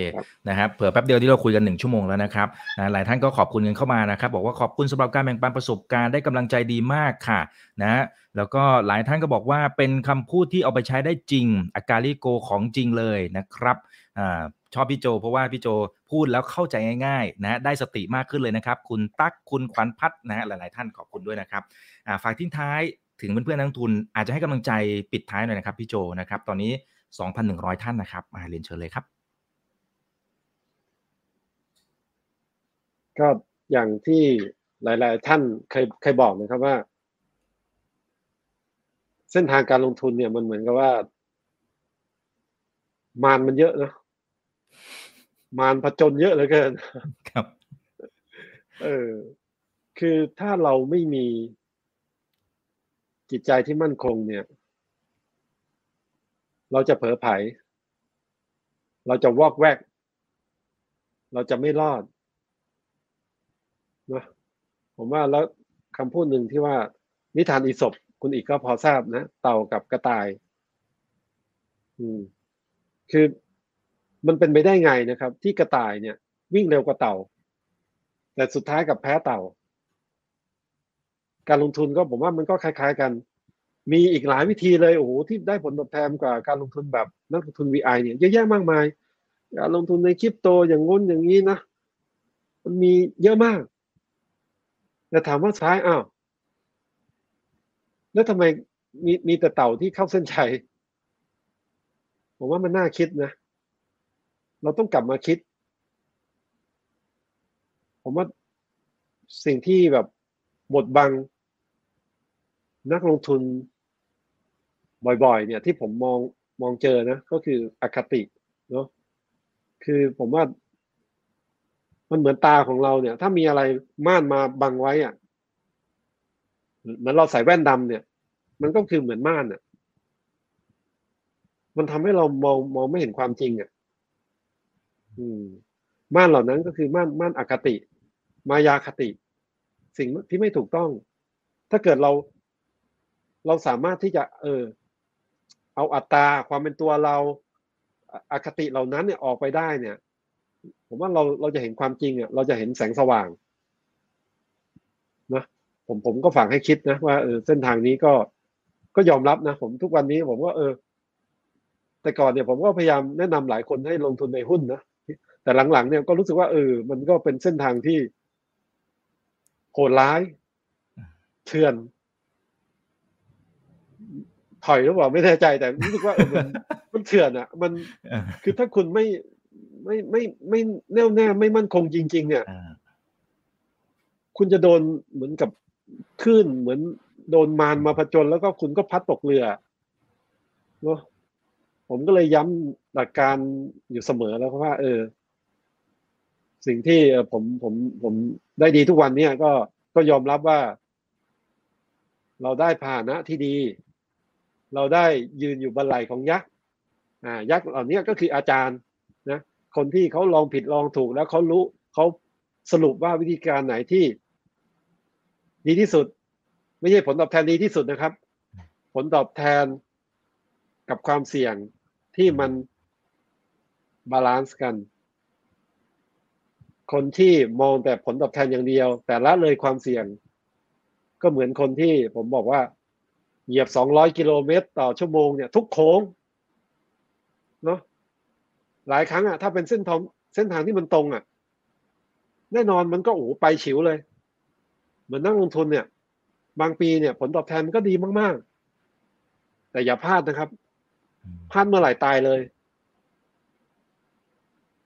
นะครับเผื่อแป๊บเดียวที่เราคุยกันหนึ่งชั่วโมงแล้วนะครับนะหลายท่านก็ขอบคุณกันเข้ามานะครับ บอกว่าขอบคุณสำหรับการแบ่งปันประสบการณ์ได้กำลังใจดีมากค่ะนะแล้วก็หลายท่านก็บอกว่าเป็นคำพูดที่เอาไปใช้ได้จริงอาการลิโกของจริงเลยนะครับอ่าชอบพี่โจ เพราะว่าพี่โจพูดแล้วเข้าใจง่ายๆนะได้สติมากขึ้นเลยนะครับ คุณตั๊กคุณขวัญพัฒนะหลาย ๆ ท่านขอบคุณด้วยนะครับอ่าฝากทิ้งท้าย ถึงเพื่อนๆนักทุน อาจจะให้กำลังใจปิดท้ายหน่อยนะครับพี่โจนะครับ ตอนนี้ 2,100 ท่านนะครับ มาเรียนเชิญเลยครับ ก็อย่างที่หลาย ๆ ท่านเคยเคยบอกนะครับว่า เส้นทางการลงทุนเนี่ยมันเหมือนกับว่า มารมันเยอะนะมารผจญเยอะเหลือเกินครับ เออ คือถ้าเราไม่มี จิตใจที่มั่นคงเนี่ย เราจะเผลอไผเราจะวอกแวก เราจะไม่รอดนะผมว่าแล้วคำพูดหนึ่งที่ว่า นิทานอีสบคุณอีกก็พอทราบนะ เต่ากับกระต่าย อืม คือมันเป็นไปได้ไงนะครับ ที่กระต่ายเนี่ย วิ่งเร็วกว่าเต่า แต่สุดท้ายกับแพ้เต่า การลงทุนก็ผมว่ามันก็คล้าย ๆกัน มีอีกหลายวิธีเลยโอ้โหที่ได้ผลตอบแทนกว่าการลงทุนแบบนักลงทุน VI เนี่ยเยอะแยะมากมายการลงทุนในคริปโตอย่างงน้นอย่างนี้นะมันมีเยอะมากแต่ถามว่าท้ายอ้าวแล้วทำไมมีมีแต่เต่าที่เข้าเส้นชัยผมว่ามันน่าคิดนะ เราต้องกลับมาคิด ผมว่าสิ่งที่แบบบดบัง นักลงทุนบ่อยๆ เนี่ยที่ผมมองมองเจอนะ ก็คืออคติเนาะคือผมว่า มันเหมือนตาของเราเนี่ย ถ้ามีอะไรม่านมาบังไว้อะเหมือนเราใส่แว่นดำเนี่ย มันก็คือเหมือนม่านอะ มันทำให้เรามองมองไม่เห็นความจริงอะ อืม ม่านเหล่านั้นก็คือม่านม่านอคติ มายาคติ สิ่งที่ไม่ถูกต้อง ถ้าเกิดเรา เราสามารถที่จะ เออ เอาอัตราความเป็นตัวเราอคติเหล่านั้นเนี่ยออกไปได้เนี่ย ผมว่าเราเราจะเห็นความจริงอะเราจะเห็นแสงสว่างนะผมผมก็ฝากให้คิดนะว่าเออเส้นทางนี้ก็ก็ยอมรับนะผมทุกวันนี้ผมว่าเออ แต่ก่อนเนี่ยผมก็พยายามแนะนำหลายคนให้ลงทุนในหุ้นนะแต่หลังๆเนี่ยก็รู้สึกว่าเออ มันก็เป็นเส้นทางที่โหดร้ายเถื่อน ถอยหรือเปล่าไม่แน่ใจแต่รู้สึกว่าเออมันมันเถื่อนอะ มันคือถ้าคุณไม่ไม่ไม่ไม่แน่วแน่ไม่มั่นคงจริง ๆ เนี่ยคุณจะโดนเหมือนกับคลื่นเหมือนโดนมารมาผจญแล้วก็คุณก็พัดตกเรือเนาะผมก็เลยย้ำหลักการอยู่เสมอแล้วว่า เออ สิ่งที่ผมผมผมได้ดีทุกวันเนี่ย ก็ก็ยอมรับว่า เราได้พาหนะที่ดี เราได้ยืนอยู่บนไหลของยักษ์อ่ายักษ์เหล่านี้ก็คืออาจารย์นะคนที่เขาลองผิดลองถูกแล้วเขารู้เขาสรุปว่าวิธีการไหนที่ ดีที่สุด ไม่ใช่ผลตอบแทนดีที่สุดนะครับ ผลตอบแทนกับความเสี่ยงที่มัน balance กัน คนที่มองแต่ผลตอบแทนอย่างเดียว แต่ละเลยความเสี่ยง ก็เหมือนคนที่ผมบอกว่า เหยียบสองร้อยกิโลเมตรต่อชั่วโมงเนี่ยทุกโค้งเนาะหลายครั้งอะถ้าเป็นเส้นทางเส้นทางที่มันตรงอะ แน่นอนมันก็โอ้ไปฉิวเลย เหมือนนักลงทุนเนี่ย บางปีเนี่ย ผลตอบแทนมันก็ดีมาก ๆ แต่อย่าพลาดนะครับพลาดเมื่อไหร่ตายเลย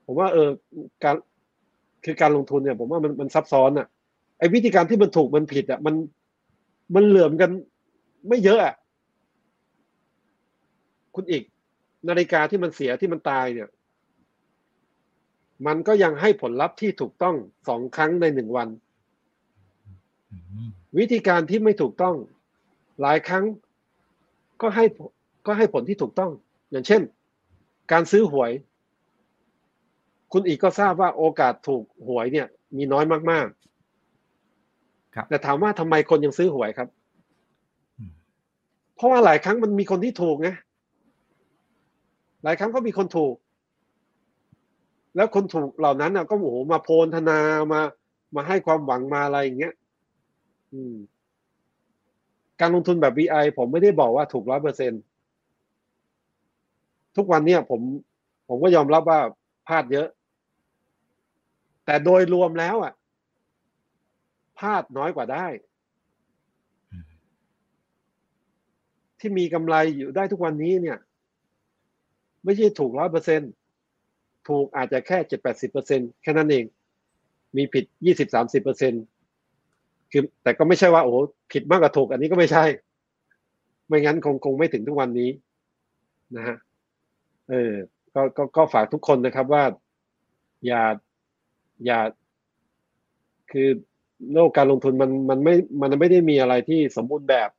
ผมว่า เออการคือการลงทุนเนี่ย ผมว่ามันมันซับซ้อนอะไอ้วิธีการที่มันถูกมันผิดอะมันมันเหลื่อมกัน ไม่เยอะอะคุณอีกนาฬิกาที่มันเสียที่มันตายเนี่ย มันก็ยังให้ผลลัพธ์ที่ถูกต้องสองครั้งในหนึ่งวัน วิธีการที่ไม่ถูกต้อง หลายครั้งก็ให้ก็ให้ผลที่ถูกต้อง อย่างเช่น การซื้อหวย คุณอีกก็ทราบว่าโอกาสถูกหวยเนี่ย มีน้อยมากๆครับแต่ถามว่าทำไมคนยังซื้อหวยครับเพ ราะว่าหลายครั้งมันมีคนที่ถูกไงหลายครั้งก็มีคนถูก แล้วคนถูกเหล่านั้นก็โอ้โหมาโพลธนามามาให้ความหวังมาอะไรอย่างเงี้ย อืม การลงทุนแบบ VI ผมไม่ได้บอกว่าถูกร้อยเปอร์เซ็นทุกวันเนี่ยผม ผมก็ยอมรับว่าพลาดเยอะ แต่โดยรวมแล้วอะพลาดน้อยกว่าได้ ที่มีกำไรอยู่ได้ทุกวันนี้เนี่ย ไม่ใช่ถูกร้อยเปอร์เซ็นถูกอาจจะแค่เจ็ดแปดสิบเปอร์เซ็นแค่นั้นเอง มีผิดยี่สิบสามสิบเปอร์เซ็นคือแต่ก็ไม่ใช่ว่าโอ้ผิดมากกว่าถูกอันนี้ก็ไม่ใช่ ไม่งั้นคงคงไม่ถึงทุกวันนี้นะฮะเออก็ก็ก็ฝากทุกคนนะครับว่า อย่าอย่า คือโลกการลงทุนมันมันไม่มันไม่ได้มีอะไรที่สมบูรณ์แบบ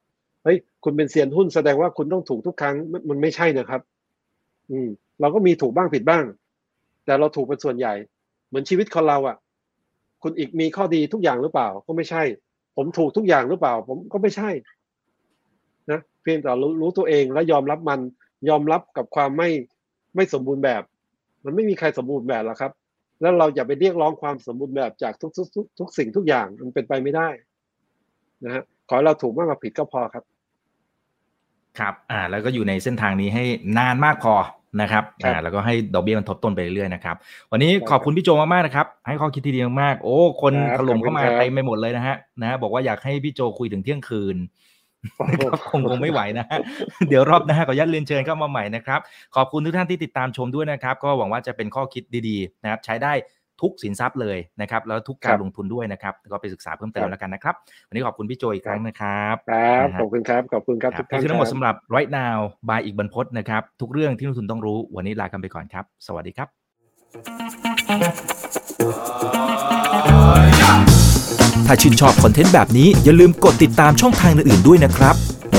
คุณเป็นเซียนหุ้นแสดงว่าคุณต้องถูกทุกครั้งมันไม่ใช่นะครับ อืม เราก็มีถูกบ้างผิดบ้าง แต่เราถูกเป็นส่วนใหญ่ เหมือนชีวิตคนเราอะ คุณอีกมีข้อดีทุกอย่างหรือเปล่า ก็ไม่ใช่ ผมถูกทุกอย่างหรือเปล่า ผมก็ไม่ใช่ นะเพียงแต่รู้รู้ตัวเองและยอมรับมัน ยอมรับกับความไม่ไม่สมบูรณ์แบบ มันไม่มีใครสมบูรณ์แบบหรอกครับ แล้วเราอย่าไปเรียกร้องความสมบูรณ์แบบจากทุกทุกทุกทุกสิ่งทุกอย่างมันเป็นไปไม่ได้ นะฮะขอให้เราถูกมากกว่าผิดก็พอครับ ครับอ่าแล้วก็อยู่ในเส้นทางนี้ให้นานมากพอนะครับครับอ่าแล้วก็ให้ดอกเบี้ยมันทบต้นไปเรื่อยๆนะครับ วันนี้ครับขอบคุณพี่โจมากๆนะครับ ให้ข้อคิดที่ดีมากๆโอ้คนครับถล่มเข้ามาขอบคุณครับเต็มไปหมดเลยนะฮะนะบอกว่าอยากให้พี่โจคุยถึงเที่ยงคืนก็คงคงไม่ไหวนะฮะเดี๋ยวรอบหน้าขออนุญาตเรียนเชิญเข้ามาใหม่นะครับ ขอบคุณทุกท่านที่ติดตามชมด้วยนะครับ ก็หวังว่าจะเป็นข้อคิดดีๆนะครับ ใช้ได้ ทุกสินทรัพย์เลยนะครับ แล้วทุกการครับลงทุนด้วยนะครับ ก็ไปศึกษาเพิ่มเติครัมบแล้วกันนะครับ วันนี้ขอบคุณพี่โจอีกครั้งนะครับครับนะฮะขอบคุณครับ ขอบคุณครับทุกท่านนี่คือทั้งหมดครับสำหรับ right now by อีกบรรพตนะครับ ทุกเรื่องที่นักลงทุนต้องรู้ วันนี้ลากันไปก่อนครับ สวัสดีครับ ถ้าชื่นชอบคอนเทนต์แบบนี้อย่าลืมกดติดตามช่องทางอื่นๆด้วยนะครับไม่